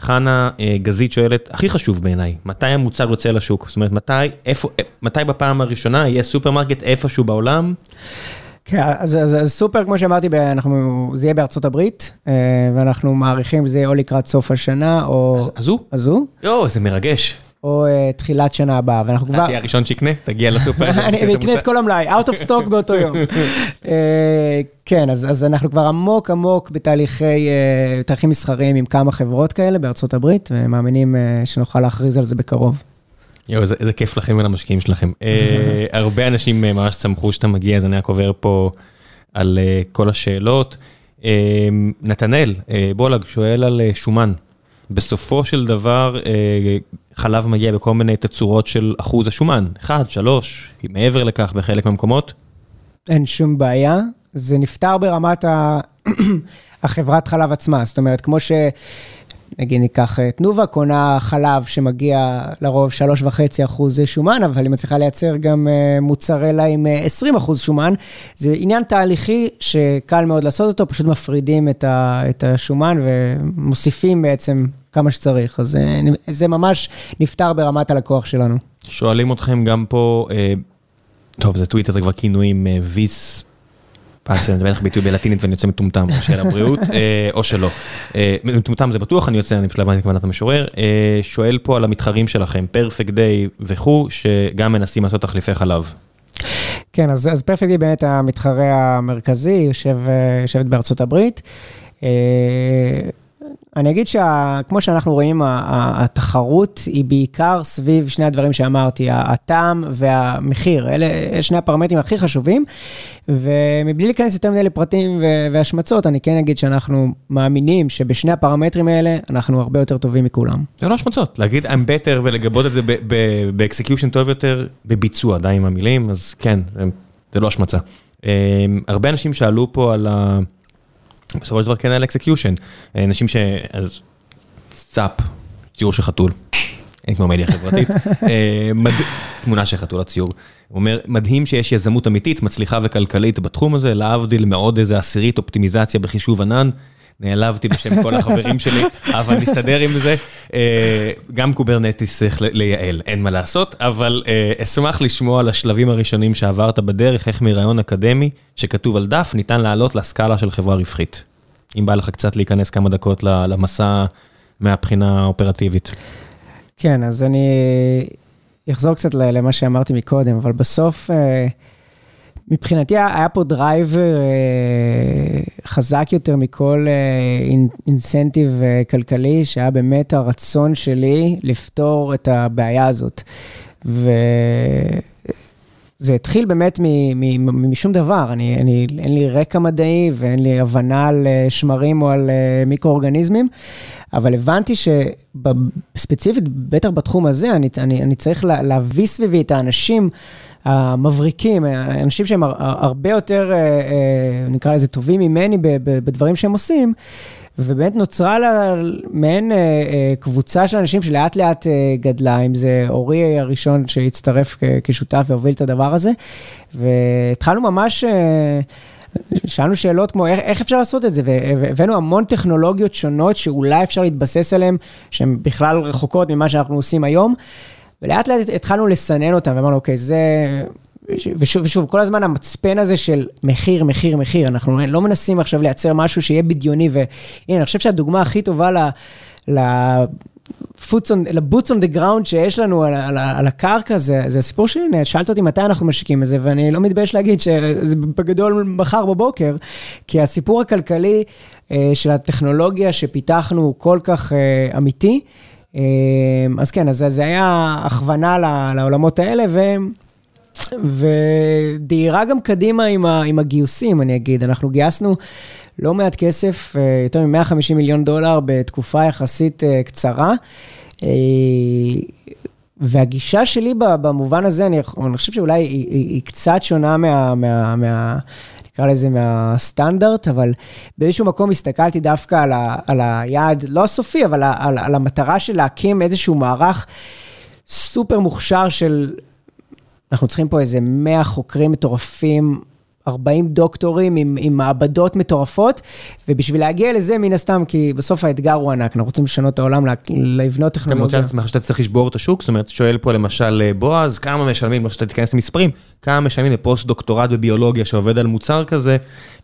חנה גזית שואלת, הכי חשוב בעיניי, מתי המוצר יוצא לשוק? זאת אומרת, מתי, איפה, מתי בפעם הראשונה יהיה סופרמרקט איפשהו בעולם? כן, אז, אז, אז סופר, כמו שאמרתי, אנחנו, זה יהיה בארצות הברית, אה, ואנחנו מעריכים שזה יהיה או לקראת סוף השנה, או... הזו? הזו, יואו, זה מרגש. או אה, תחילת שנה הבאה, ואנחנו כבר... אתה תהיה הראשון שיקנה, תגיע לסופר. אני אקנה את כל המלאי, out of stock באותו יום. אה, כן, אז, אז אנחנו כבר עמוק עמוק בתהליכי, אה, תהליכים מסחריים עם כמה חברות כאלה בארצות הברית, ומאמינים אה, שנוכל להכריז על זה בקרוב. יואו, איזה, איזה כיף לכם ולמשקיעים שלכם. אה, הרבה אנשים אה, ממש שמחו שאתה מגיע, אז אני רק עובר פה על אה, כל השאלות. אה, נתנאל, אה, בולג שואל על אה, שומן. בסופו של דבר, אה, חלב מגיע בכל מיני תצורות של אחוז השומן, 1, 3, מעבר לכך בחלק מהמקומות. אין שום בעיה, זה נפתר ברמת ה... החברת חלב עצמה, זאת אומרת, כמו ש... נגיד ניקח את תנובה, קונה חלב שמגיע לרוב 3.5 אחוז שומן, אבל היא מצליחה לייצר גם אה, מוצרלה עם אה, 20 אחוז שומן. זה עניין תהליכי שקל מאוד לעשות אותו, פשוט מפרידים את, ה, את השומן ומוסיפים בעצם כמה שצריך. אז אה, זה ממש נפתר ברמת הלקוח שלנו. שואלים אתכם גם פה, אה, טוב, זה טוויטר, זה כבר כינויים אה, ויס, פאסן, זה בטח ביטוי בלטינית ואני יוצא מטומטם, של הבריאות, אה, או שלא. אה, מטומטם זה בטוח, אני יוצא, אני פשוט הבנתי את כוונת המשורר. אה, שואל פה על המתחרים שלכם, פרפקט דיי וכו', שגם מנסים לעשות תחליפי חלב. כן, אז, אז פרפקטי באמת המתחרה המרכזי, יושב, יושבת בארצות הברית. אני אגיד שכמו שאנחנו רואים, התחרות היא בעיקר סביב שני הדברים שאמרתי, הטעם והמחיר. אלה, שני הפרמטרים הכי חשובים, ומבלי להיכנס יותר מדי לפרטים והשמצות, אני כן אגיד שאנחנו מאמינים שבשני הפרמטרים האלה, אנחנו הרבה יותר טובים מכולם. זה לא השמצות, להגיד I'm better ולגבות את זה ב execution טוב יותר, בביצוע, די עם המילים, אז כן, זה לא השמצה. אה, הרבה אנשים שאלו פה על ה... בסופו של דבר כן על execution. אנשים ש... אז סאפ, ציור של חתול. אין כמו מדיה חברתית. אה, מד... תמונה של חתול הציור. הוא אומר, מדהים שיש יזמות אמיתית, מצליחה וכלכלית בתחום הזה, להבדיל מעוד איזה עשירית אופטימיזציה בחישוב ענן. נעלבתי בשם כל החברים שלי, אבל נסתדר עם זה. אה, גם Kubernetes צריך לייעל, אין מה לעשות, אבל אה, אשמח לשמוע על השלבים הראשונים שעברת בדרך, איך מרעיון אקדמי שכתוב על דף ניתן לעלות לסקאלה של חברה רווחית. אם בא לך קצת להיכנס כמה דקות למסע מהבחינה האופרטיבית. כן, אז אני אחזור קצת למה שאמרתי מקודם, אבל בסוף, אה, מבחינתי היה פה driver אה, חזק יותר מכל אה, in- incentive אה, כלכלי, שהיה באמת הרצון שלי לפתור את הבעיה הזאת. וזה התחיל באמת משום דבר, אני, אני, אין לי רקע מדעי ואין לי הבנה על אה, שמרים או על אה, מיקרואורגניזמים, אבל הבנתי שספציפית, בטח בתחום הזה, אני, אני, אני צריך לה, להביא סביבי את האנשים המבריקים, אנשים שהם הר- הרבה יותר, אה, אה, נקרא לזה, טובים ממני בדברים שהם עושים. ובאמת נוצרה לה מעין אה, קבוצה של אנשים שלאט לאט גדלה, אם זה אורי הראשון שהצטרף כשותף והוביל את הדבר הזה. והתחלנו ממש, שאלנו שאלות כמו איך, איך אפשר לעשות את זה, והבאנו המון טכנולוגיות שונות שאולי אפשר להתבסס עליהן, שהן בכלל רחוקות ממה שאנחנו עושים היום, ולאט לאט התחלנו לסנן אותן, ואמרנו, אוקיי, זה... ושוב, ושוב, כל הזמן המצפן הזה של מחיר, מחיר, מחיר, אנחנו לא מנסים עכשיו לייצר משהו שיהיה בדיוני, והנה, אני חושב שהדוגמה הכי טובה ל... ל... לבוטס און דה גראונד שיש לנו על, על, על הקרקע, זה, זה הסיפור שלי, שאלת אותי מתי אנחנו משיקים את זה, ואני לא מתבייש להגיד שזה בגדול מחר בבוקר, כי הסיפור הכלכלי אה, של הטכנולוגיה שפיתחנו הוא כל כך אה, אמיתי. אה, אז כן, אז זה היה הכוונה לעולמות האלה, ו... ודהירה גם קדימה עם, ה, עם הגיוסים, אני אגיד. אנחנו גייסנו לא מעט כסף, אה, יותר מ-150 מיליון דולר בתקופה יחסית אה, קצרה. אה, והגישה שלי במובן הזה, אני, אני חושב שאולי היא, היא, היא קצת שונה מה, מה, מה, נקרא לזה מהסטנדרט, אבל באיזשהו מקום הסתכלתי דווקא על, ה, על היעד, לא הסופי, אבל על, על המטרה של להקים איזשהו מערך סופר מוכשר של אנחנו צריכים פה איזה 100 חוקרים מטורפים, 40 דוקטורים עם, עם מעבדות מטורפות, ובשביל להגיע לזה, מן הסתם, כי בסוף האתגר הוא ענק, אנחנו רוצים לשנות את העולם, לבנות טכנולוגיה. אתה מוצא את עצמך שאתה צריך לשבור את השוק? זאת אומרת, שואל פה למשל אה, בועז, כמה משלמים, לא שאתה תיכנס למספרים, כמה משלמים לפוסט דוקטורט בביולוגיה שעובד על מוצר כזה,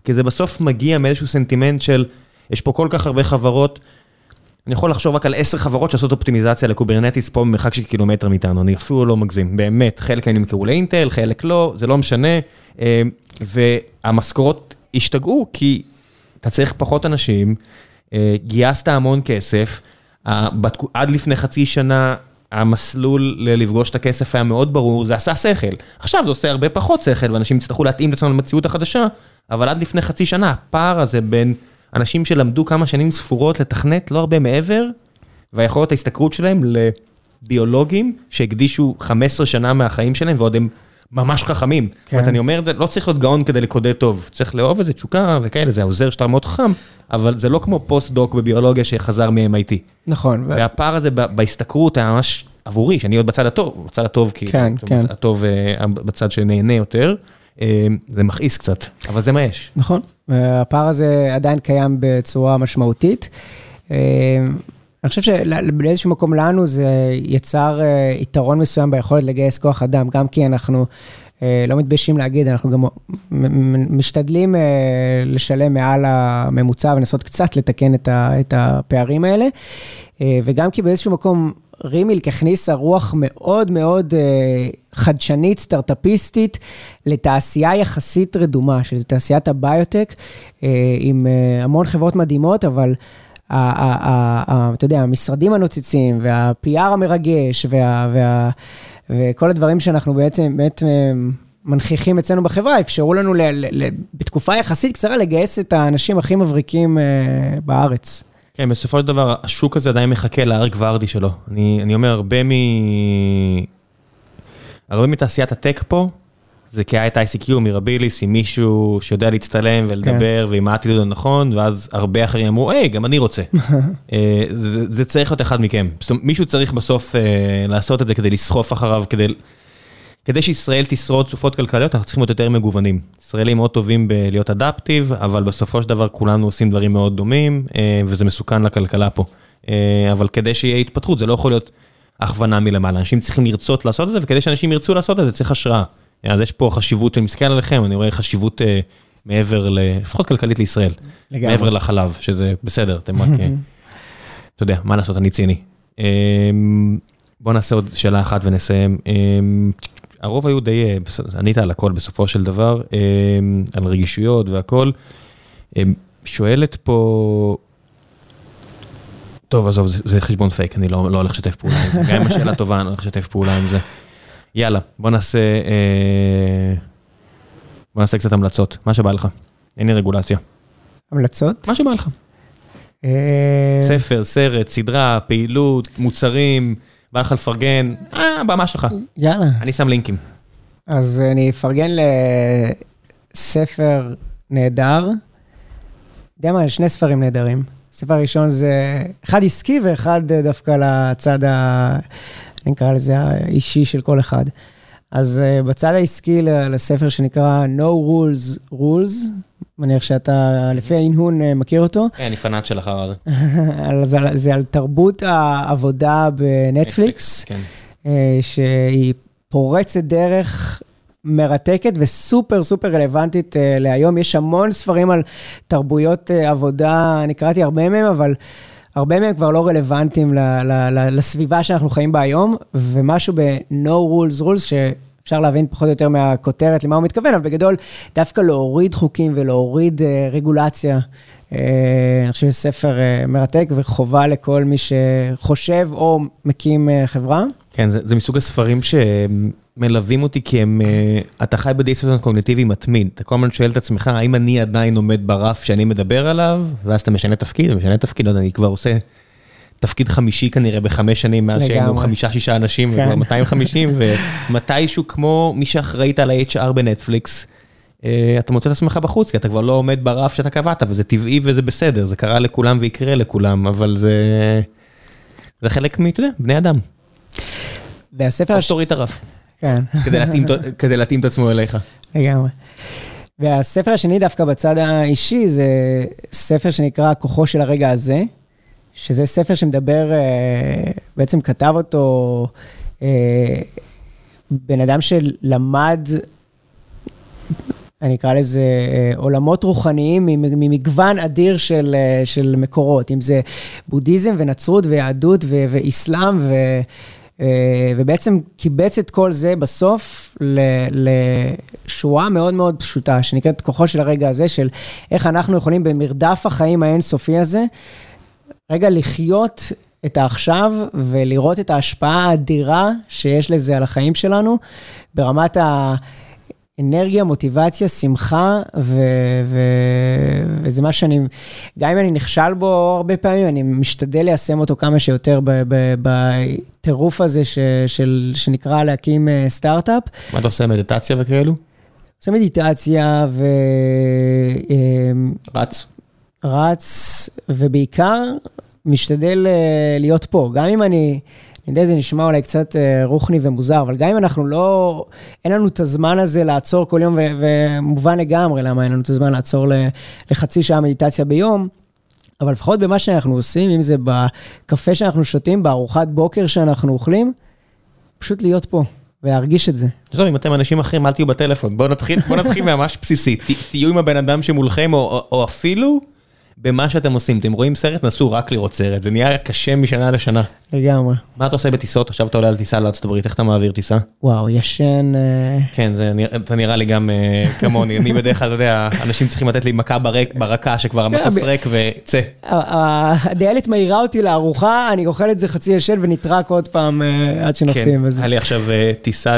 כי זה בסוף מגיע מאיזשהו סנטימנט של, יש פה כל כך הרבה חברות, אני יכול לחשוב רק על עשר חברות שעושות אופטימיזציה ל Kubernetes פה במרחק של קילומטר מאיתנו, אני אפילו לא מגזים, באמת, חלק מהם נמכרו לאינטל, חלק לא, זה לא משנה, אה, והמשכורות השתגעו כי אתה צריך פחות אנשים, אה, גייסת המון כסף, עד לפני חצי שנה המסלול לפגוש את הכסף היה מאוד ברור, זה עשה שכל. עכשיו זה עושה הרבה פחות שכל, ואנשים יצטרכו להתאים את עצמם למציאות החדשה, אבל עד לפני חצי שנה, הפער הזה בין... אנשים שלמדו כמה שנים ספורות לתכנת, לא הרבה מעבר, והיכולת ההשתכרות שלהם לביולוגים שהקדישו 15 שנה מהחיים שלהם ועוד הם ממש חכמים. כן. זאת אומרת, אני אומר את זה, לא צריך להיות גאון כדי לקודד טוב, צריך לאהוב איזה תשוקה וכאלה, זה העוזר שאתה מאוד חכם, אבל זה לא כמו פוסט-דוק בביולוגיה שחזר מ-MIT. נכון. והפער הזה בהשתכרות היה ממש עבורי, שאני עוד בצד הטוב, בצד הטוב, כי... כן, כן. הטוב אה, בצד שנהנה יותר. אה, זה מכעיס קצת, אבל זה מה יש. נכון, הפער הזה עדיין קיים בצורה משמעותית. אה, אני חושב שבאיזשהו מקום לנו זה יצר אה, יתרון מסוים ביכולת לגייס כוח אדם, גם כי אנחנו לא מתביישים להגיד, אנחנו גם משתדלים לשלם מעל הממוצע ולנסות קצת לתקן את הפערים האלה, וגם כי באיזשהו מקום רימילק הכניסה רוח מאוד מאוד uh, חדשנית, סטארט-אפיסטית, לתעשייה יחסית רדומה, שזה תעשיית הביוטק, uh, עם uh, המון חברות מדהימות, אבל אתה יודע, המשרדים הנוצצים, וה-PR המרגש, וה, וה, וכל הדברים שאנחנו בעצם באמת מנכיחים אצלנו בחברה, אפשרו לנו ל, ל, ל, בתקופה יחסית קצרה לגייס את האנשים הכי מבריקים בארץ. כן, בסופו של דבר, השוק הזה עדיין מחכה לארק ורדי שלו. אני, אני אומר, הרבה מ... הרבה מתעשיית הטק פה, זה כי היה את ICQ מרביליס עם מישהו שיודע להצטלם ולדבר, כן. ועם העתיד הנכון, ואז הרבה אחרים אמרו, היי, גם אני רוצה. אה, זה, זה צריך להיות אחד מכם. זאת אומרת, מישהו צריך בסוף uh, לעשות את זה כדי לסחוף אחריו, כדי... כדי שישראל תשרוד סופות כלכליות, אנחנו צריכים להיות יותר מגוונים. ישראלים מאוד טובים בלהיות אדפטיב, אבל בסופו של דבר כולנו עושים דברים מאוד דומים, אה, וזה מסוכן לכלכלה פה. אה, אבל כדי שיהיה התפתחות, זה לא יכול להיות הכוונה מלמעלה. אנשים צריכים לרצות לעשות את זה, וכדי שאנשים ירצו לעשות את זה, צריך השראה. אז יש פה חשיבות, אני מסתכל עליכם, אני רואה חשיבות אה, מעבר, לפחות כלכלית לישראל. לגמרי. מעבר לחלב, שזה בסדר, אתם רק... אתה יודע, מה לעשות, אני ציני. בוא נעשה עוד שאלה אחת ונסיים. הרוב היו די, אה, ענית על הכל בסופו של דבר, אה, על רגישויות והכל. אה, שואלת פה, טוב, עזוב, זה, זה חשבון פייק, אני לא, לא הולך לשתף פעולה עם זה. גם אם השאלה טובה, אני הולך לשתף פעולה עם זה. יאללה, בוא נעשה, בוא נעשה קצת המלצות. מה שבא לך, אין לי רגולציה. המלצות? מה שבא לך. ספר, סרט, סדרה, פעילות, מוצרים. בא לך לפרגן, אה, במה שלך. יאללה. אני שם לינקים. אז אני אפרגן לספר נהדר. יודע מה, שני ספרים נהדרים. הספר הראשון זה, אחד עסקי ואחד דווקא לצד ה... אני אקרא לזה האישי של כל אחד. אז uh, בצד העסקי לספר שנקרא No Rules Rules, מניח שאתה לפי ההנהון מכיר אותו. כן, אני פנאט של החרא הזה. זה, על תרבות העבודה בנטפליקס, כן. שהיא פורצת דרך מרתקת וסופר סופר רלוונטית uh, להיום. יש המון ספרים על תרבויות עבודה, אני קראתי הרבה מהם, אבל הרבה מהם כבר לא רלוונטיים ל- ל- ל- לסביבה שאנחנו חיים בה היום, ומשהו ב-No rules rules, שאפשר להבין פחות או יותר מהכותרת למה הוא מתכוון, אבל בגדול, דווקא להוריד חוקים ולהוריד uh, רגולציה. Uh, אני חושב שזה ספר uh, מרתק וחובה לכל מי שחושב או מקים uh, חברה. כן, זה, זה מסוג הספרים שמלווים אותי כי הם, אתה חי בדיסטנט קוגניטיבי מתמיד. אתה כל הזמן שואל את עצמך, האם אני עדיין עומד ברף שאני מדבר עליו, ואז אתה משנה תפקיד, משנה תפקיד, לא יודע, אני כבר עושה תפקיד חמישי כנראה בחמש שנים, מאז שהיינו חמישה-שישה אנשים, כן. וכבר 250, ומתישהו כמו מי שאחראית על ה-HR בנטפליקס, uh, אתה מוצא את עצמך בחוץ, כי אתה כבר לא עומד ברף שאתה קבעת, וזה טבעי וזה בסדר, זה קרה לכולם ויקרה לכולם, אבל זה, זה חלק מ, אתה יודע, בני אדם. והספר... או שתוריד את הרף. כן. כדי להתאים את עצמו אליך. לגמרי. והספר השני דווקא בצד האישי זה ספר שנקרא כוחו של הרגע הזה, שזה ספר שמדבר, בעצם כתב אותו בן אדם שלמד, אני אקרא לזה עולמות רוחניים ממגוון אדיר של, של מקורות, אם זה בודהיזם ונצרות ויהדות ואיסלאם ו... ובעצם קיבץ את כל זה בסוף לשורה מאוד מאוד פשוטה, שנקראת כוחו של הרגע הזה, של איך אנחנו יכולים במרדף החיים האינסופי הזה, רגע לחיות את העכשיו ולראות את ההשפעה האדירה שיש לזה על החיים שלנו, ברמת ה... אנרגיה, מוטיבציה, שמחה, ו- ו- וזה מה שאני, גם אם אני נכשל בו הרבה פעמים, אני משתדל ליישם אותו כמה שיותר בטירוף הזה ש- של, שנקרא להקים אה, סטארט-אפ. מה אתה עושה, מדיטציה וכאלו? עושה מדיטציה ו... אמ, רץ. רץ, ובעיקר משתדל אה, להיות פה, גם אם אני... אני יודע, זה נשמע אולי קצת אה, רוחני ומוזר, אבל גם אם אנחנו לא, אין לנו את הזמן הזה לעצור כל יום, ומובן לגמרי למה אין לנו את הזמן לעצור לחצי שעה מדיטציה ביום, אבל לפחות במה שאנחנו עושים, אם זה בקפה שאנחנו שותים, בארוחת בוקר שאנחנו אוכלים, פשוט להיות פה. ולהרגיש את זה. טוב, אם אתם אנשים אחרים, אל תהיו בטלפון. בואו נתחיל, בוא נתחיל ממש בסיסי. תהיו עם הבן אדם שמולכם, או, או אפילו במה שאתם עושים, אתם רואים סרט, נסו רק לראות סרט, זה נהיה קשה משנה לשנה. לגמרי. מה אתה עושה בטיסות? עכשיו אתה עולה על טיסה לארצות הברית, איך אתה מעביר טיסה? וואו, ישן... כן, זה נראה לי גם כמוני, אני בדרך כלל, אתה יודע, אנשים צריכים לתת לי מכה ברקה שכבר המטוס ריק וצא. הדיילת מעירה אותי לארוחה, אני אוכל את זה חצי ישן ונטרק עוד פעם עד שנוחתים. כן, היה לי עכשיו טיסה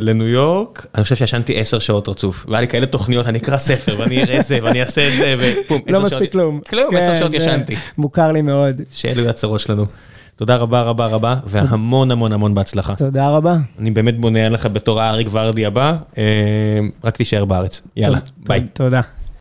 לניו יורק, אני חושב שישנתי עשר שעות רצוף, והיה לי כאלה תוכניות, אני אקרא ספר ואני אראה זה ואני אעשה את זה, ופום, לא מספיק כלום. כלום, עשר שעות ישנתי. מוכר לי מאוד. שאלו הצרות שלנו. תודה רבה רבה רבה, והמון המון המון בהצלחה. תודה רבה. אני באמת בונה עליך בתור האריק ורדי הבא, רק תישאר בארץ. יאללה, ביי. תודה.